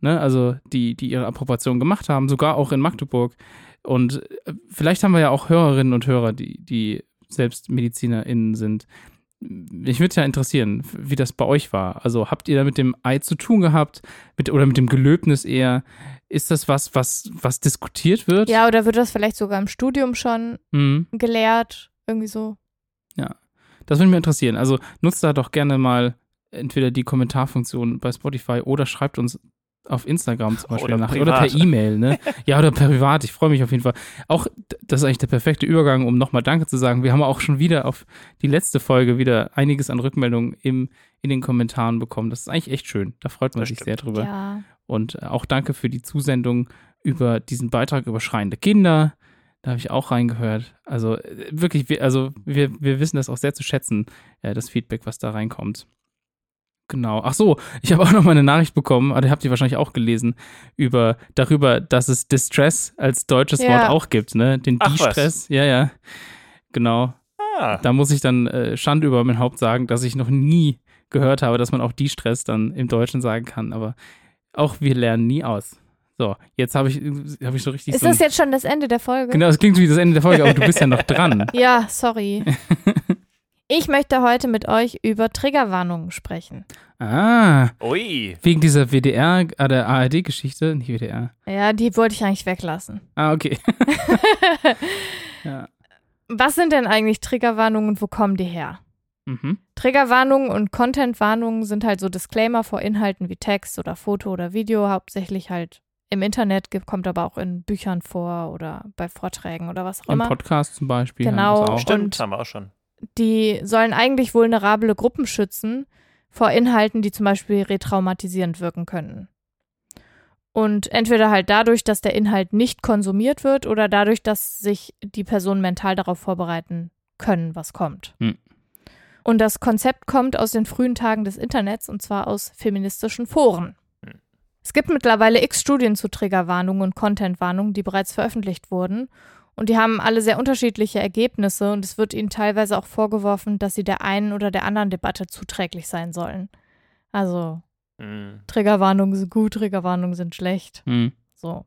Ne? Also die, die ihre Approbation gemacht haben, sogar auch in Magdeburg. Und äh, vielleicht haben wir ja auch Hörerinnen und Hörer, die, die selbst MedizinerInnen sind. Mich würde ja interessieren, wie das bei euch war. Also habt ihr da mit dem Ei zu tun gehabt mit, oder mit dem Gelöbnis eher? Ist das was, was, was diskutiert wird? Ja, oder wird das vielleicht sogar im Studium schon Mhm. gelehrt? Irgendwie so. Das würde mich interessieren. Also nutzt da doch gerne mal entweder die Kommentarfunktion bei Spotify oder schreibt uns auf Instagram zum Beispiel Oder nach oder per. E-Mail, ne? Ja, oder privat. Ich freue mich auf jeden Fall. Auch das ist eigentlich der perfekte Übergang, um nochmal Danke zu sagen. Wir haben auch schon wieder auf die letzte Folge wieder einiges an Rückmeldungen im, in den Kommentaren bekommen. Das ist eigentlich echt schön. Da freut man Das sich stimmt. sehr drüber. Ja. Und äh, auch danke für die Zusendung über diesen Beitrag über schreiende Kinder. Da habe ich auch reingehört. Also äh, wirklich, wir, also wir, wir wissen das auch sehr zu schätzen, äh, das Feedback, was da reinkommt. Genau. Ach so, ich habe auch noch mal eine Nachricht bekommen, aber die habt ihr wahrscheinlich auch gelesen, über, darüber, dass es Distress als deutsches Ja. Wort auch gibt, ne? Den Ach, was. Distress. Ja, ja. Genau. Ah, Da muss ich dann äh, Schande über mein Haupt sagen, dass ich noch nie gehört habe, dass man auch die Stress dann im Deutschen sagen kann. Aber auch wir lernen nie aus. So, jetzt habe ich, hab ich so richtig Ist so. das jetzt schon das Ende der Folge? genau, das klingt wie das Ende der Folge, aber du bist ja noch dran. Ja, sorry. Ich möchte heute mit euch über Triggerwarnungen sprechen. Ah, ui. wegen dieser WDR, äh, der ARD-Geschichte, nicht WDR. Ja, die wollte ich eigentlich weglassen. Ah, okay. ja. Was sind denn eigentlich Triggerwarnungen und wo kommen die her? Mhm. Triggerwarnungen und Contentwarnungen sind halt so Disclaimer vor Inhalten wie Text oder Foto oder Video, hauptsächlich halt im Internet, gibt- kommt aber auch in Büchern vor oder bei Vorträgen oder was auch Im immer. Podcast zum Beispiel. Genau. haben wir das auch. Stimmt, Und- haben wir auch schon. Die sollen eigentlich vulnerable Gruppen schützen vor Inhalten, die zum Beispiel retraumatisierend wirken könnten. Und entweder halt dadurch, dass der Inhalt nicht konsumiert wird oder dadurch, dass sich die Personen mental darauf vorbereiten können, was kommt. Hm. Und das Konzept kommt aus den frühen Tagen des Internets und zwar aus feministischen Foren. Hm. Es gibt mittlerweile x Studien zu Triggerwarnungen und Contentwarnungen, die bereits veröffentlicht wurden. Und die haben alle sehr unterschiedliche Ergebnisse und es wird ihnen teilweise auch vorgeworfen, dass sie der einen oder der anderen Debatte zuträglich sein sollen. Also Hm. Triggerwarnungen sind gut, Triggerwarnungen sind schlecht. Hm. So.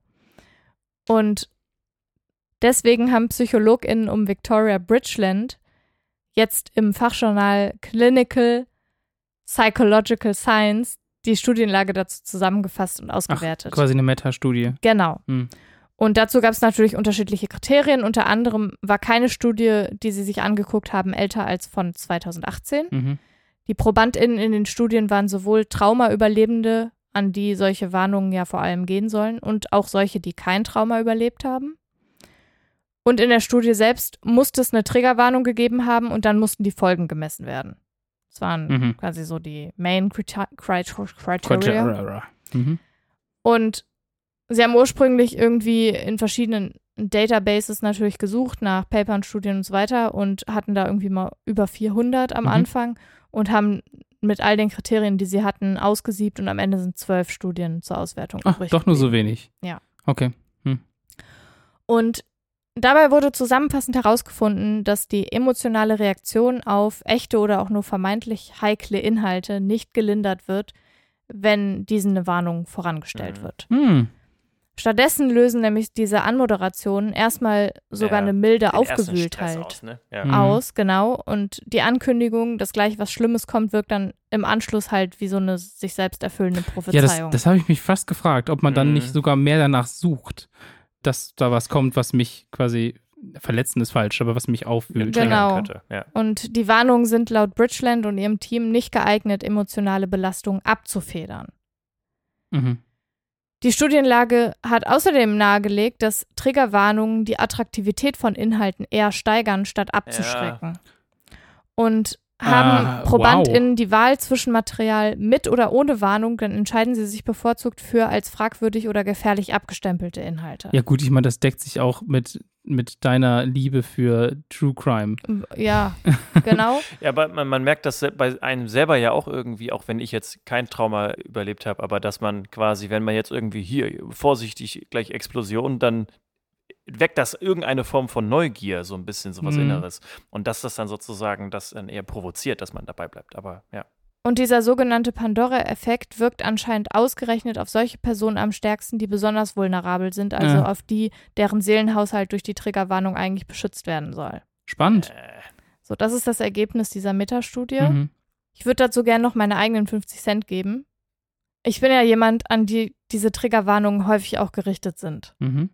Und deswegen haben PsychologInnen um Victoria Bridgeland jetzt im Fachjournal Clinical Psychological Science die Studienlage dazu zusammengefasst und Ach, ausgewertet. quasi eine Meta-Studie. Genau. Hm. Und dazu gab es natürlich unterschiedliche Kriterien. Unter anderem war keine Studie, die sie sich angeguckt haben, älter als von 2018. Mhm. Die ProbandInnen in den Studien waren sowohl Traumaüberlebende, an die solche Warnungen ja vor allem gehen sollen, und auch solche, die kein Trauma überlebt haben. Und in der Studie selbst musste es eine Triggerwarnung gegeben haben und dann mussten die Folgen gemessen werden. Das waren Mhm. quasi so die Main Criteria. Criteria. Mhm. Und sie haben ursprünglich irgendwie in verschiedenen Databases natürlich gesucht nach Papern, Studien und so weiter und hatten da irgendwie mal über 400 am Mhm. Anfang und haben mit all den Kriterien, die sie hatten, ausgesiebt und am Ende sind zwölf Studien zur Auswertung Ach, übrig doch nur so wenig. Ja. Okay. Und dabei wurde zusammenfassend herausgefunden, dass die emotionale Reaktion auf echte oder auch nur vermeintlich heikle Inhalte nicht gelindert wird, wenn diesen eine Warnung vorangestellt Mhm. wird. Hm. Stattdessen lösen nämlich diese Anmoderationen erstmal sogar Ja, eine milde Aufgewühltheit Aus, ne? ja. Mhm. aus, genau. Und die Ankündigung, dass gleich was Schlimmes kommt, wirkt dann im Anschluss halt wie so eine sich selbst erfüllende Ja, das, Prophezeiung. das habe ich mich fast gefragt, ob man dann Mhm. nicht sogar mehr danach sucht, dass da was kommt, was mich quasi verletzen ist falsch, aber was mich aufwühlt. Genau. könnte. Ja. und die Warnungen sind laut Bridgeland und ihrem Team nicht geeignet, emotionale Belastungen abzufedern. Mhm. Die Studienlage hat außerdem nahegelegt, dass Triggerwarnungen die Attraktivität von Inhalten eher steigern, statt abzuschrecken. Und haben Ah, ProbandInnen die Wahl zwischen Material mit oder ohne Warnung, dann entscheiden sie sich bevorzugt für als fragwürdig oder gefährlich abgestempelte Inhalte. Ja, gut, ich meine, das deckt sich auch mit, mit deiner Liebe für True Crime. Ja, genau. Ja, aber man, man merkt das bei einem selber ja auch irgendwie, auch wenn ich jetzt kein Trauma überlebt habe, aber dass man quasi, wenn man jetzt irgendwie hier vorsichtig gleich Explosion, dann weckt das irgendeine Form von Neugier, so ein bisschen sowas Mhm. Inneres. Und dass das dann sozusagen das dann eher provoziert, dass man dabei bleibt. Aber ja. Und dieser sogenannte Pandora-Effekt wirkt anscheinend ausgerechnet auf solche Personen am stärksten, die besonders vulnerabel sind, also Ja. auf die, deren Seelenhaushalt durch die Triggerwarnung eigentlich beschützt werden soll. Spannend. Äh, So, das ist das Ergebnis dieser Metastudie. Mhm. Ich würde dazu gerne noch meine eigenen 50 Cent geben. Ich bin ja jemand, an die diese Triggerwarnungen häufig auch gerichtet sind. Mhm.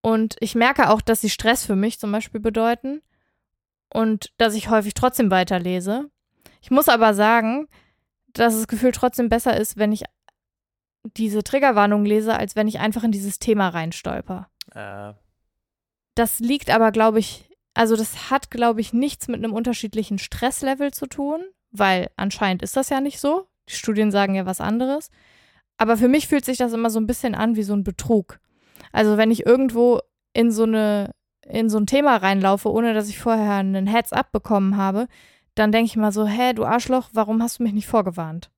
Und ich merke auch, dass sie Stress für mich zum Beispiel bedeuten und dass ich häufig trotzdem weiterlese. Ich muss aber sagen, dass das Gefühl trotzdem besser ist, wenn ich diese Triggerwarnung lese, als wenn ich einfach in dieses Thema reinstolper. äh, Das liegt aber, glaube ich, also das hat, glaube ich, nichts mit einem unterschiedlichen Stresslevel zu tun, weil anscheinend ist das ja nicht so. Die Studien sagen ja was anderes. Aber für mich fühlt sich das immer so ein bisschen an wie so ein Betrug. Also wenn ich irgendwo in so eine in so ein Thema reinlaufe, ohne dass ich vorher einen Heads-up bekommen habe, dann denke ich mal so, hä, du Arschloch, warum hast du mich nicht vorgewarnt?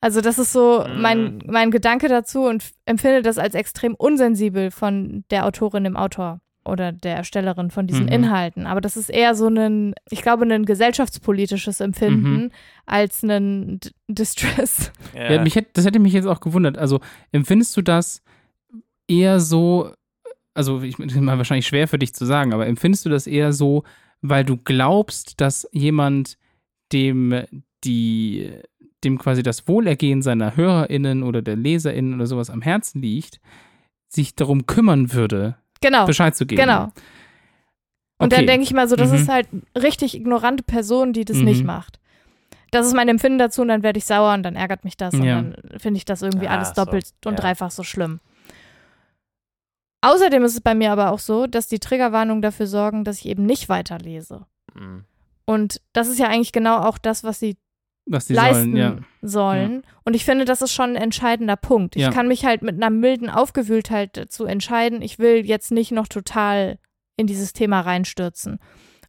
Also das ist so Mhm. mein, mein Gedanke dazu und empfinde das als extrem unsensibel von der Autorin, dem Autor oder der Erstellerin von diesen Mhm. Inhalten. Aber das ist eher so ein, ich glaube, ein gesellschaftspolitisches Empfinden Mhm. als ein D Distress. ja. Ja, mich hätte, das hätte mich jetzt auch gewundert. Also empfindest du das eher so, also ich das ist mal wahrscheinlich schwer für dich zu sagen, aber empfindest du das eher so, weil du glaubst, dass jemand dem die dem quasi das Wohlergehen seiner HörerInnen oder der LeserInnen oder sowas am Herzen liegt, sich darum kümmern würde, Genau. Bescheid zu geben. Genau. Und Okay. dann denke ich mal so, das Mhm. ist halt richtig ignorante Person, die das Mhm. nicht macht. Das ist mein Empfinden dazu und dann werde ich sauer und dann ärgert mich das und Ja. dann finde ich das irgendwie Ah, alles so. doppelt und Ja. dreifach so schlimm. Außerdem ist es bei mir aber auch so, dass die Triggerwarnungen dafür sorgen, dass ich eben nicht weiterlese. Mhm. Und das ist ja eigentlich genau auch das, was sie Was die leisten sollen, ja. sollen. Und ich finde, das ist schon ein entscheidender Punkt. Ich Ja. kann mich halt mit einer milden Aufgewühltheit dazu entscheiden, ich will jetzt nicht noch total in dieses Thema reinstürzen.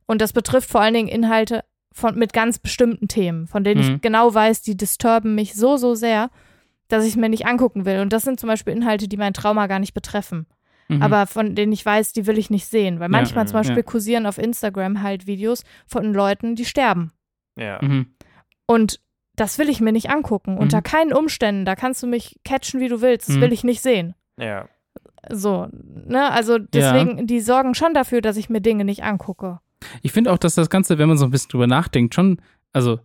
Und das betrifft vor allen Dingen Inhalte von, mit ganz bestimmten Themen, von denen Mhm. ich genau weiß, die disturben mich so, so sehr, dass ich es mir nicht angucken will. Und das sind zum Beispiel Inhalte, die mein Trauma gar nicht betreffen. Mhm. Aber von denen ich weiß, die will ich nicht sehen. Weil manchmal zum Mhm. Beispiel Ja. kursieren auf Instagram halt Videos von Leuten, die sterben. Ja. Mhm. Und das will ich mir nicht angucken. Unter Mhm. keinen Umständen. Da kannst du mich catchen, wie du willst. Das Mhm. will ich nicht sehen. ja. So, ne? Also deswegen, die sorgen schon dafür, dass ich mir Dinge nicht angucke. Ich finde auch, dass das Ganze, wenn man so ein bisschen drüber nachdenkt, schon, also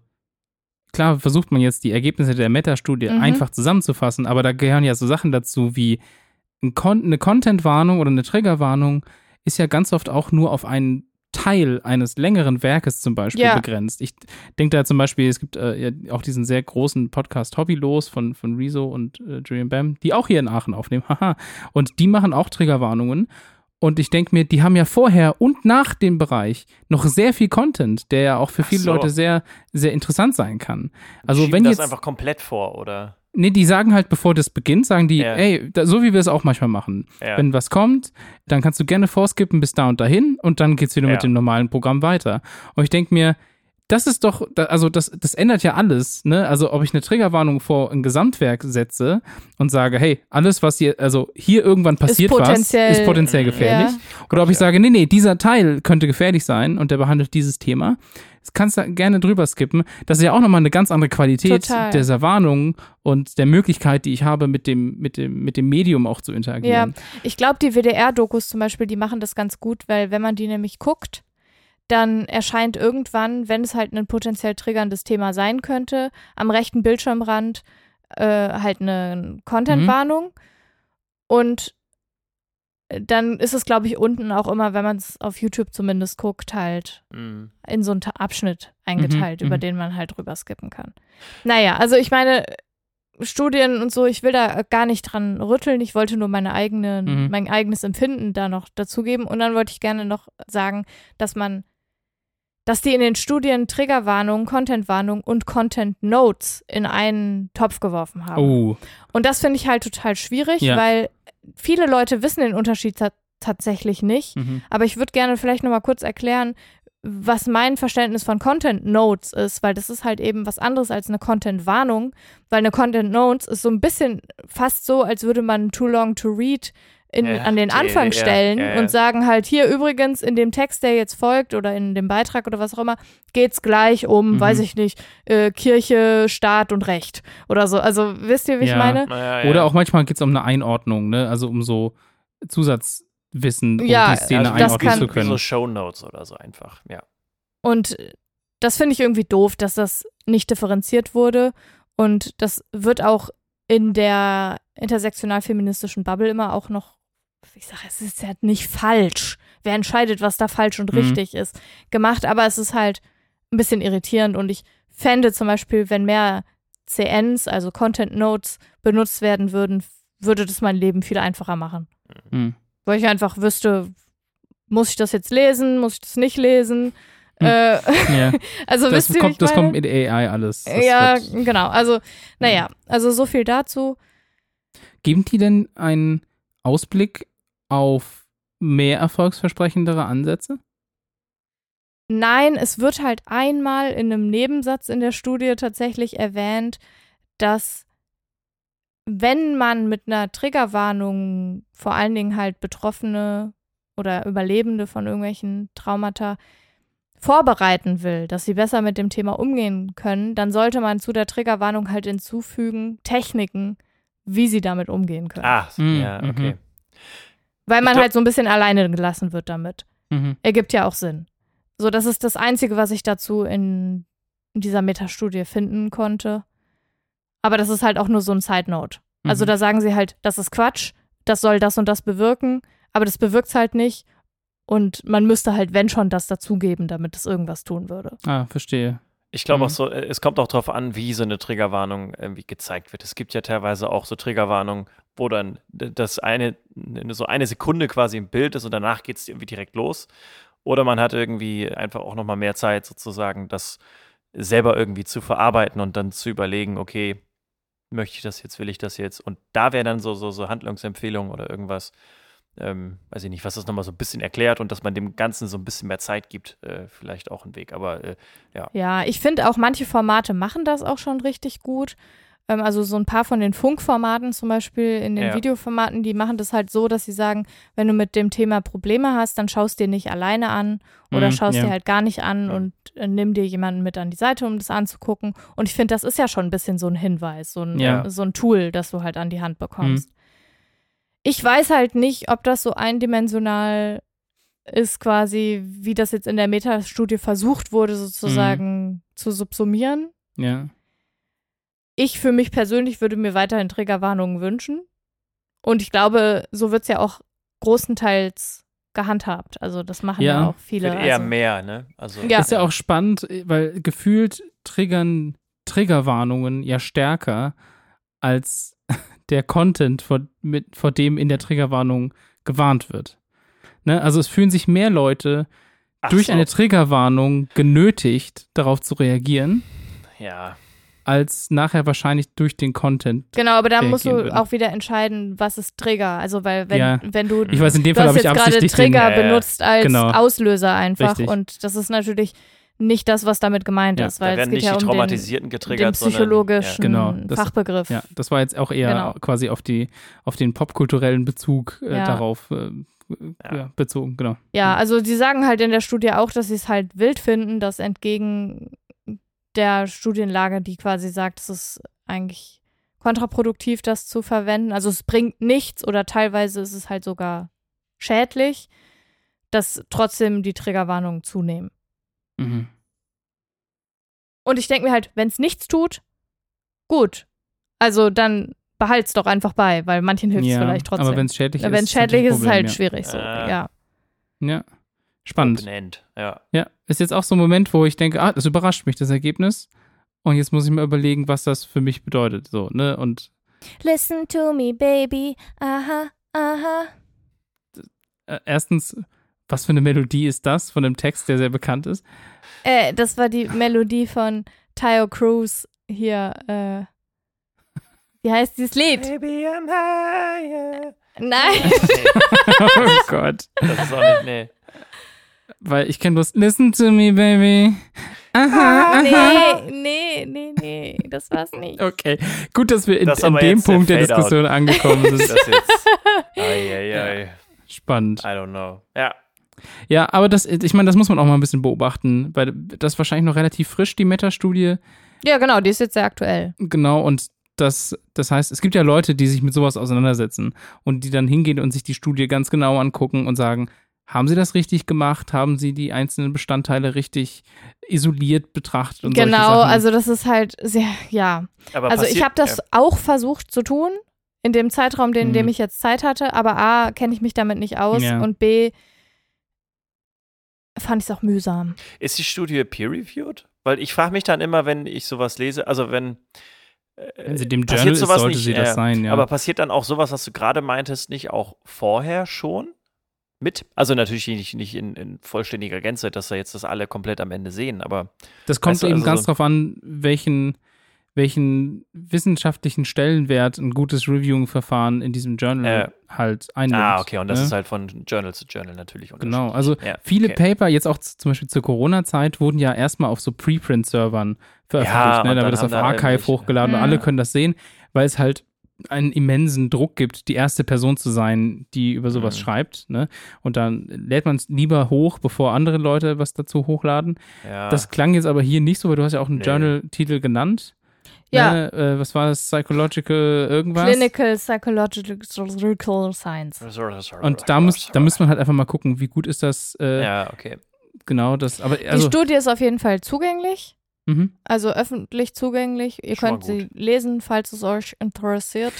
klar versucht man jetzt die Ergebnisse der Meta-Studie Mhm. einfach zusammenzufassen, aber da gehören ja so Sachen dazu wie eine Content-Warnung oder eine Triggerwarnung ist ja ganz oft auch nur auf einen Teil eines längeren Werkes zum Beispiel Ja. begrenzt. Ich denke da zum Beispiel, es gibt äh, ja auch diesen sehr großen Podcast Hobbylos von, von Rezo und äh, Julian Bam, die auch hier in Aachen aufnehmen. Haha. und die machen auch Triggerwarnungen. Und ich denke mir, die haben ja vorher und nach dem Bereich noch sehr viel Content, der ja auch für Ach viele so. Leute sehr, sehr interessant sein kann. Also Schieben wenn das jetzt einfach komplett vor, oder? Nee, die sagen halt, bevor das beginnt, sagen die, Ja. ey, da, so wie wir es auch manchmal machen. Ja. Wenn was kommt, dann kannst du gerne vorskippen bis da und dahin und dann geht's wieder Ja. mit dem normalen Programm weiter. Und ich denke mir, das ist doch, da- also das, das ändert ja alles, ne? Also ob ich eine Triggerwarnung vor ein Gesamtwerk setze und sage, hey, alles, was hier, also hier irgendwann passiert was, potenziell- ist potenziell gefährlich. Ja. Oder ob ich sage, nee, nee, dieser Teil könnte gefährlich sein und der behandelt dieses Thema. Das kannst du gerne drüber skippen. Das ist ja auch nochmal eine ganz andere Qualität Total. dieser Warnung und der Möglichkeit, die ich habe, mit dem, mit dem, mit dem Medium auch zu interagieren. Ich glaube, die WDR-Dokus zum Beispiel, die machen das ganz gut, weil wenn man die nämlich guckt, dann erscheint irgendwann, wenn es halt ein potenziell triggerndes Thema sein könnte, am rechten Bildschirmrand äh, halt eine Content-Warnung. Und dann ist es, glaube ich, unten auch immer, wenn man es auf YouTube zumindest guckt, halt Mhm. in so einen Abschnitt eingeteilt, Mhm, über mhm. den man halt drüber skippen kann. Naja, also ich meine, Studien und so, ich will da gar nicht dran rütteln. Ich wollte nur meine eigene, Mhm. mein eigenes Empfinden da noch dazugeben. Und dann wollte ich gerne noch sagen, dass man, dass die in den Studien Triggerwarnungen, Contentwarnungen und Content Notes in einen Topf geworfen haben. Oh, Und das finde ich halt total schwierig, Ja. weil viele Leute wissen den Unterschied ta tatsächlich nicht. mhm. Aber ich würde gerne vielleicht noch mal kurz erklären, was mein Verständnis von Content Notes ist, weil das ist halt eben was anderes als eine Content Warnung, weil eine Content Notes ist so ein bisschen fast so, als würde man Too Long to Read in, Ja, an den Anfang stellen ja, ja. und sagen halt hier übrigens in dem Text, der jetzt folgt oder in dem Beitrag oder was auch immer, geht's gleich um, Mhm. weiß ich nicht, äh, Kirche, Staat und Recht oder so. Also wisst ihr, wie ich Ja. meine? Oder auch manchmal geht es um eine Einordnung, ne? Also um so Zusatzwissen, um Ja, die Szene also das einordnen kann- zu Wie können. so Shownotes oder so einfach, ja. Und das finde ich irgendwie doof, dass das nicht differenziert wurde. Und das wird auch in der intersektional-feministischen Bubble immer auch noch, ich sage, es ist ja nicht falsch. Wer entscheidet, was da falsch und Mhm. richtig ist, gemacht. Aber es ist halt ein bisschen irritierend. Und ich fände zum Beispiel, wenn mehr CNs, also Content Notes, benutzt werden würden, würde das mein Leben viel einfacher machen. Hm. Weil ich einfach wüsste, muss ich das jetzt lesen, muss ich das nicht lesen? Hm. Äh, Ja. also Das, wisst ihr, kommt, ich das kommt mit AI alles. Das ja, wird- genau. Also, naja, also so viel dazu. Geben die denn einen Ausblick auf mehr erfolgsversprechendere Ansätze? Nein, es wird halt einmal in einem Nebensatz in der Studie tatsächlich erwähnt, dass wenn man mit einer Triggerwarnung vor allen Dingen halt Betroffene oder Überlebende von irgendwelchen Traumata vorbereiten will, dass sie besser mit dem Thema umgehen können, dann sollte man zu der Triggerwarnung halt hinzufügen Techniken, wie sie damit umgehen können. Ah, Mhm, ja, okay. Weil man glaub- halt so ein bisschen alleine gelassen wird damit. Mhm. Ergibt ja auch Sinn. So, das ist das Einzige, was ich dazu in dieser Metastudie finden konnte. Aber das ist halt auch nur so ein Side Note. Also Mhm. da sagen sie halt, das ist Quatsch, das soll das und das bewirken, aber das bewirkt es halt nicht. Und man müsste halt, wenn schon, das dazugeben, damit es irgendwas tun würde. Ah, verstehe. Ich glaube Mhm. auch so, äh, es kommt auch darauf an, wie so eine Triggerwarnung irgendwie gezeigt wird. Es gibt ja teilweise auch so Triggerwarnungen, wo dann das eine, so eine Sekunde quasi im Bild ist und danach geht es irgendwie direkt los. Oder man hat irgendwie einfach auch nochmal mehr Zeit, sozusagen, das selber irgendwie zu verarbeiten und dann zu überlegen, okay, möchte ich das jetzt, will ich das jetzt? Und da wäre dann so, so, so Handlungsempfehlungen oder irgendwas, ähm, weiß ich nicht, was das nochmal so ein bisschen erklärt und dass man dem Ganzen so ein bisschen mehr Zeit gibt, äh, vielleicht auch ein Weg. Aber äh, Ja, ich finde auch manche Formate machen das auch schon richtig gut. Ähm, also so ein paar von den Funkformaten zum Beispiel in den Ja. Videoformaten, die machen das halt so, dass sie sagen, wenn du mit dem Thema Probleme hast, dann schaust dir nicht alleine an oder Mhm, schaust ja. dir halt gar nicht an Ja. und äh, nimm dir jemanden mit an die Seite, um das anzugucken. Und ich finde, das ist ja schon ein bisschen so ein Hinweis, so ein, Ja. so ein Tool, das du halt an die Hand Mhm. Ich weiß halt nicht, ob das so eindimensional ist quasi, wie das jetzt in der Metastudie versucht wurde, sozusagen Mhm. zu subsumieren. Ja. Ich für mich persönlich würde mir weiterhin Triggerwarnungen wünschen. Und ich glaube, so wird es ja auch großenteils gehandhabt. Also das machen ja, Ja. auch viele. Wird eher also, mehr, ne? Also, Ja. Ist ja auch spannend, weil gefühlt triggern Triggerwarnungen ja stärker als der Content, vor, mit, vor dem in der Triggerwarnung gewarnt wird. Ne? Also es fühlen sich mehr Leute Ach durch so. eine Triggerwarnung genötigt, darauf zu reagieren, Ja. als nachher wahrscheinlich durch den Content. Genau, aber da musst du würden. auch wieder entscheiden, was ist Trigger. Also weil wenn, Ja. wenn du Ich weiß, in dem Fall habe ich jetzt gerade den, Trigger ja. benutzt als Genau. Auslöser einfach Richtig. und das ist natürlich nicht das, was damit gemeint Ja, ist, Da weil es werden geht nicht ja die um den, Traumatisierten den getriggert, psychologischen Genau, das- Fachbegriff. Ja, das war jetzt auch eher Genau. quasi auf die, auf den popkulturellen Bezug äh, Ja. darauf äh, ja. Ja. bezogen, genau. Ja, also sie sagen halt in der Studie auch, dass sie es halt wild finden, dass entgegen der Studienlage, die quasi sagt, es ist eigentlich kontraproduktiv, das zu verwenden. Also es bringt nichts oder teilweise ist es halt sogar schädlich, dass trotzdem die Triggerwarnungen zunehmen. Mhm. Und ich denke mir halt, wenn es nichts tut, gut. Also dann behalt's doch einfach bei, weil manchen hilft es ja, vielleicht trotzdem. aber wenn es schädlich ist, wenn es ist natürlich schädlich ist, ist es halt Problem, schwierig so. Äh. Ja. Ja. ja, spannend. End, ja. Ja, ist jetzt auch so ein Moment, wo ich denke, ah, das überrascht mich, das Ergebnis. Und jetzt muss ich mir überlegen, was das für mich bedeutet. So, ne? Und Listen to me, baby. Aha, aha. äh, erstens, was für eine Melodie ist das von einem Text, der sehr bekannt ist? Äh, das war die Melodie von Tayo Cruz hier. Äh, wie heißt dieses Lied? Baby, I'm higher. Nein. Oh Gott. das ist auch nicht, nee. Weil ich kenne bloß Listen to me, baby. Aha, aha. nee, nee, nee, nee. Das war's nicht. Okay, gut, dass wir in, Das in dem der Punkt der Fade-out. Diskussion angekommen Das sind. jetzt. Ei, ei, ei. Spannend. I don't know. Ja. Ja, aber das, ich meine, das muss man auch mal ein bisschen beobachten, weil das ist wahrscheinlich noch relativ frisch, die Meta-Studie. Ja, genau, die ist jetzt sehr aktuell. Genau, und das, das heißt, es gibt ja Leute, die sich mit sowas auseinandersetzen und die dann hingehen und sich die Studie ganz genau angucken und sagen, haben sie das richtig gemacht? Haben sie die einzelnen Bestandteile richtig isoliert betrachtet? Und Genau, also das ist halt sehr, ja. Aber Also ich habe das auch versucht zu tun, in dem Zeitraum, in dem Mhm. ich jetzt Zeit hatte, aber A, kenne ich mich damit nicht aus Ja. und B, fand ich es auch mühsam. Ist die Studie peer-reviewed? Weil ich frage mich dann immer, wenn ich sowas lese, also wenn. äh, Wenn sie dem Journal ist, sowas sollte nicht, sie das äh, sein, ja. Aber passiert dann auch sowas, was du gerade meintest, nicht auch vorher schon? Mit? Also natürlich nicht, nicht in, in vollständiger Gänze, dass da jetzt das alle komplett am Ende sehen, aber Das kommt Weißt du, eben also ganz so- drauf an, welchen, welchen wissenschaftlichen Stellenwert ein gutes Reviewing-Verfahren in diesem Journal halt einnimmt. ah, okay, und das ne? ist halt von Journal zu Journal natürlich Genau, unterschiedlich. also Ja, viele okay. Paper, jetzt auch zum Beispiel zur Corona-Zeit, wurden ja erstmal auf so Preprint-Servern veröffentlicht. Ja, ne? und Da dann wird das auf da Archive hochgeladen und Mhm. alle können das sehen, weil es halt einen immensen Druck gibt, die erste Person zu sein, die über sowas Mhm. schreibt. Ne? Und dann lädt man es lieber hoch, bevor andere Leute was dazu hochladen. Ja. Das klang jetzt aber hier nicht so, weil du hast ja auch einen Nee. Journal-Titel genannt. Ja. Ne? Äh, was war das? Psychological irgendwas? Clinical Psychological Science. Und da muss, da müsste man halt einfach mal gucken, wie gut ist das äh, Ja, okay. genau das. Aber Die also, Studie ist auf jeden Fall zugänglich, mhm. also öffentlich zugänglich. Ihr Schon könnt sie lesen, falls es euch interessiert.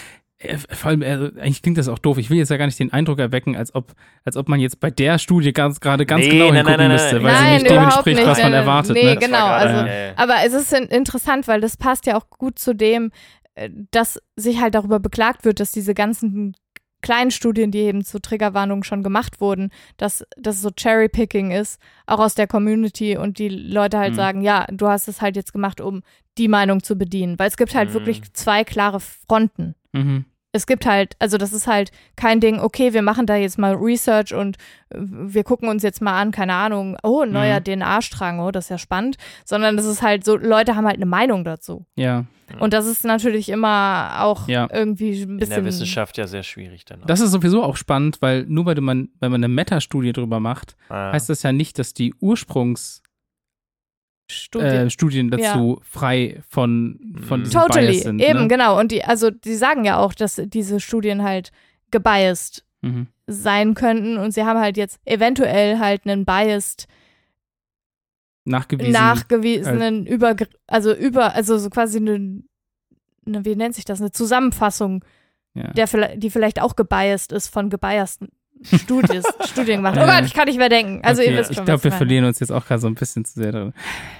Vor allem, äh, eigentlich klingt das auch doof. Ich will jetzt ja gar nicht den Eindruck erwecken, als ob, als ob man jetzt bei der Studie ganz, gerade ganz Nee, genau nein, hingucken nein, nein, müsste, nein. weil sie nicht dem entspricht, nicht. was man erwartet. nee, ne? genau, also- ja. Aber es ist in- interessant, weil das passt ja auch gut zu dem, äh, dass sich halt darüber beklagt wird, dass diese ganzen kleinen Studien, die eben zu Triggerwarnungen schon gemacht wurden, dass das so Cherry-Picking ist, auch aus der Community und die Leute halt Mhm. sagen, ja, du hast es halt jetzt gemacht, um die Meinung zu bedienen. Weil es gibt halt Mhm. wirklich zwei klare Fronten. Mhm. Es gibt halt, also das ist halt kein Ding, okay, wir machen da jetzt mal Research und äh, wir gucken uns jetzt mal an, keine Ahnung, oh, ein neuer Mhm. DNA-Strang, oh, das ist ja spannend, sondern das ist halt so, Leute haben halt eine Meinung dazu. Ja, Und das ist natürlich immer auch Ja. irgendwie ein In bisschen. der Wissenschaft ja sehr schwierig dann. auch. das ist sowieso auch spannend, weil nur weil man, wenn man eine Meta-Studie drüber macht, Ah. heißt das ja nicht, dass die Ursprungsstudien Studie. äh, Studien dazu frei von, von Mhm. diesem totally, Bias sind. eben, ne? genau. Und die, also die sagen ja auch, dass diese Studien halt gebiased Mhm. sein könnten und sie haben halt jetzt eventuell halt einen biased Nachgewiesen. nachgewiesenen über also über also so quasi eine, eine wie nennt sich das eine Zusammenfassung ja. der vielleicht die vielleicht auch gebiased ist von gebiasten Studies, Studien gemacht. Oh Gott, ich kann nicht mehr denken. Also okay, ihr wisst ich schon, glaube, was wir meine. verlieren uns jetzt auch gerade so ein bisschen zu sehr drin.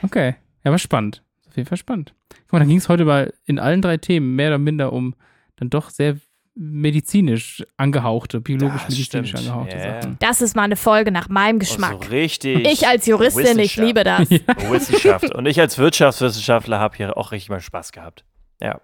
Okay, ja, aber spannend. Auf jeden Fall spannend. Guck mal, dann ging es heute mal in allen drei Themen mehr oder minder um dann doch sehr medizinisch angehauchte, biologisch-medizinisch angehauchte Ja, ja. Sachen. Das ist mal eine Folge nach meinem Geschmack. So richtig. ich als Juristin, ich liebe das. Wissenschaft. Und ich als Wirtschaftswissenschaftler habe hier auch richtig mal Spaß gehabt. Ja.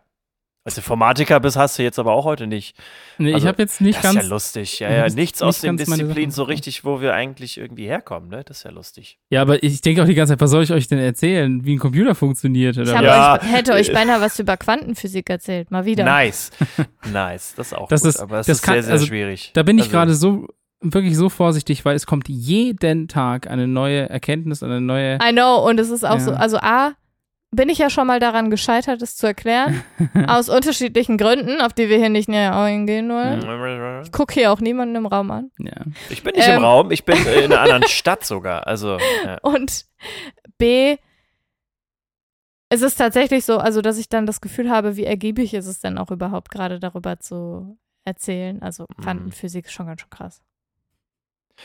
Als Informatiker bist, hast du jetzt aber auch heute nicht. Nee, Also, ich habe jetzt nicht das ganz. ist ja lustig. Ja, ja. nicht- Nichts aus den Disziplinen so richtig, wo wir eigentlich irgendwie herkommen, ne? Das ist ja lustig. Ja, aber ich denke auch die ganze Zeit, was soll ich euch denn erzählen, wie ein Computer funktioniert? Oder Ich? Ja. euch, hätte euch beinahe was über Quantenphysik erzählt. Mal wieder. Nice. nice. Das ist auch Das gut. ist- aber es das ist kann- sehr, sehr also, schwierig. Da bin ich Also, gerade so wirklich so vorsichtig, weil es kommt jeden Tag eine neue Erkenntnis, eine neue. I know, und es ist auch Ja. so, also A, bin ich ja schon mal daran gescheitert, es zu erklären. aus unterschiedlichen Gründen, auf die wir hier nicht näher eingehen wollen. Ich gucke hier auch niemanden im Raum an. Ja. Ich bin nicht Ähm. im Raum, ich bin in einer anderen Stadt sogar. Also, ja. Und B, es ist tatsächlich so, also dass ich dann das Gefühl habe, wie ergiebig ist es denn auch überhaupt gerade darüber zu erzählen. Also Mhm. Quantenphysik ist schon ganz schön krass.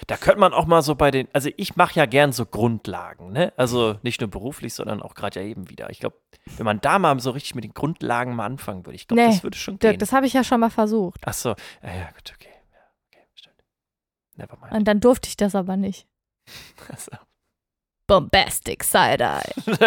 Da könnte man auch mal so bei den, also ich mache ja gern so Grundlagen, ne? Also nicht nur beruflich, sondern auch gerade ja eben wieder. Ich glaube, wenn man da mal so richtig mit den Grundlagen mal anfangen würde, ich glaube, Nee, das würde schon Dirk, gehen. das habe ich ja schon mal versucht. Ach so, ja, ja, gut, okay. Ja, okay, stimmt. Never mind. Und dann durfte ich das aber nicht. Also, Bombastic Side-Eye.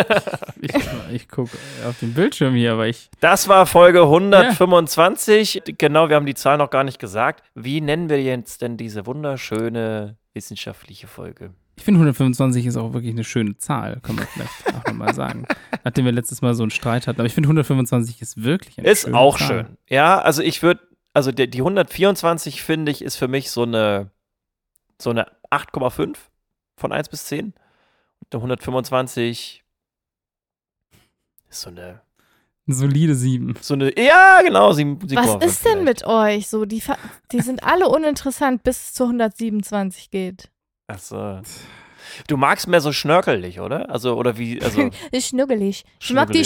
Ich, ich gucke auf den Bildschirm hier, aber ich. das war Folge 125. Genau, wir haben die Zahl noch gar nicht gesagt. Wie nennen wir jetzt denn diese wunderschöne wissenschaftliche Folge? Ich finde 125 ist auch wirklich eine schöne Zahl, kann man vielleicht auch nochmal sagen. Nachdem wir letztes Mal so einen Streit hatten. Aber ich finde 125 ist wirklich eine Ist schöne auch Zahl. schön. Ja, also ich würde, also die, die 124 finde ich, ist für mich so eine, so eine 8,5 von 1 bis 10. Und der 125 ist so eine, Eine solide 7. so eine, ja, genau, 7, Was ist denn mit euch so? Die, die sind alle uninteressant, bis es zu 127 geht. Achso. Du magst mehr so schnörkelig, oder? Also, oder wie, also, Ist schnuggelig. Ich mag die nee,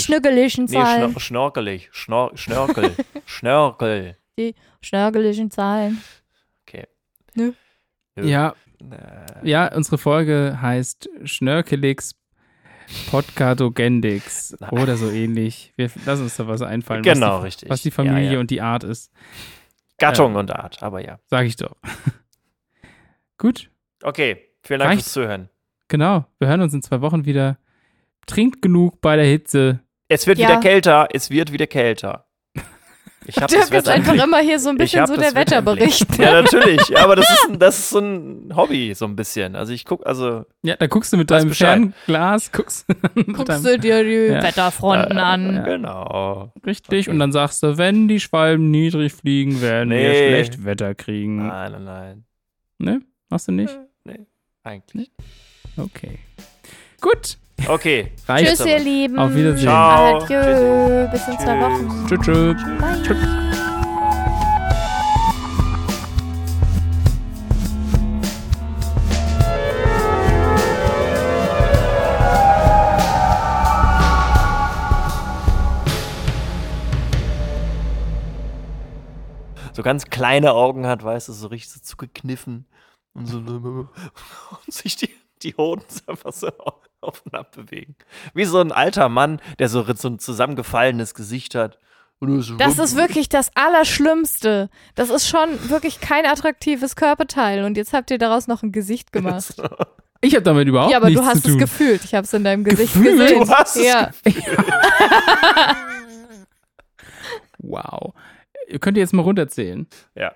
Zahlen. schnör, schnorkelig, Schnor, Schnörkel, Schnörkel. Schnörkeligen Zahlen. Okay. Nö. Ja, ja, unsere Folge heißt Schnörkelix Podcadogendix oder so ähnlich. Wir lassen uns da was einfallen, Genau, was, die, richtig. was die Familie Ja, ja. und die Art ist. Gattung und Art, aber ja. Sag ich doch. Gut, Okay, vielen Dank Reicht. fürs Zuhören. genau. Wir hören uns in zwei Wochen wieder. Trinkt genug bei der Hitze. Es wird Ja. wieder kälter, es wird wieder kälter. Ich habe das Dirk ist einfach immer hier so ein Ich bisschen hab so das der Wetter. Wetterbericht. Ja, natürlich. Ja, aber das ist, ein, das ist so ein Hobby, so ein bisschen. Also ich gucke, also Ja, da guckst du mit deinem. Fernglas, guckst, Guckst deinem, du dir die Ja. Wetterfronten äh, an. Genau. richtig Okay. und dann sagst du, wenn die Schwalben niedrig fliegen, werden wir Nee. schlecht Wetter kriegen. Nein, nein, nein. Ne? Machst du nicht? Nee, eigentlich. Okay. Gut. Okay. Reicht Tschüss, aber. ihr Lieben. Auf Wiedersehen. Ciao. Adieu. Bis in zwei Wochen. Tschüss. tschüss. Bye. So ganz kleine Augen hat, weißt du, so richtig so zugekniffen. Und so und sich die, die Hoden einfach so auf und ab bewegen. Wie so ein alter Mann, der so, so ein zusammengefallenes Gesicht hat. Das ist wirklich das Allerschlimmste. Das ist schon wirklich kein attraktives Körperteil. Und jetzt habt ihr daraus noch ein Gesicht gemacht. Ich habe damit überhaupt Ja, aber nichts du hast zu tun. es gefühlt. Ich habe es in deinem Gesicht Gefühlt? gesehen. Du hast es ja. Wow. Ihr könnt ihr jetzt mal runterzählen. Ja.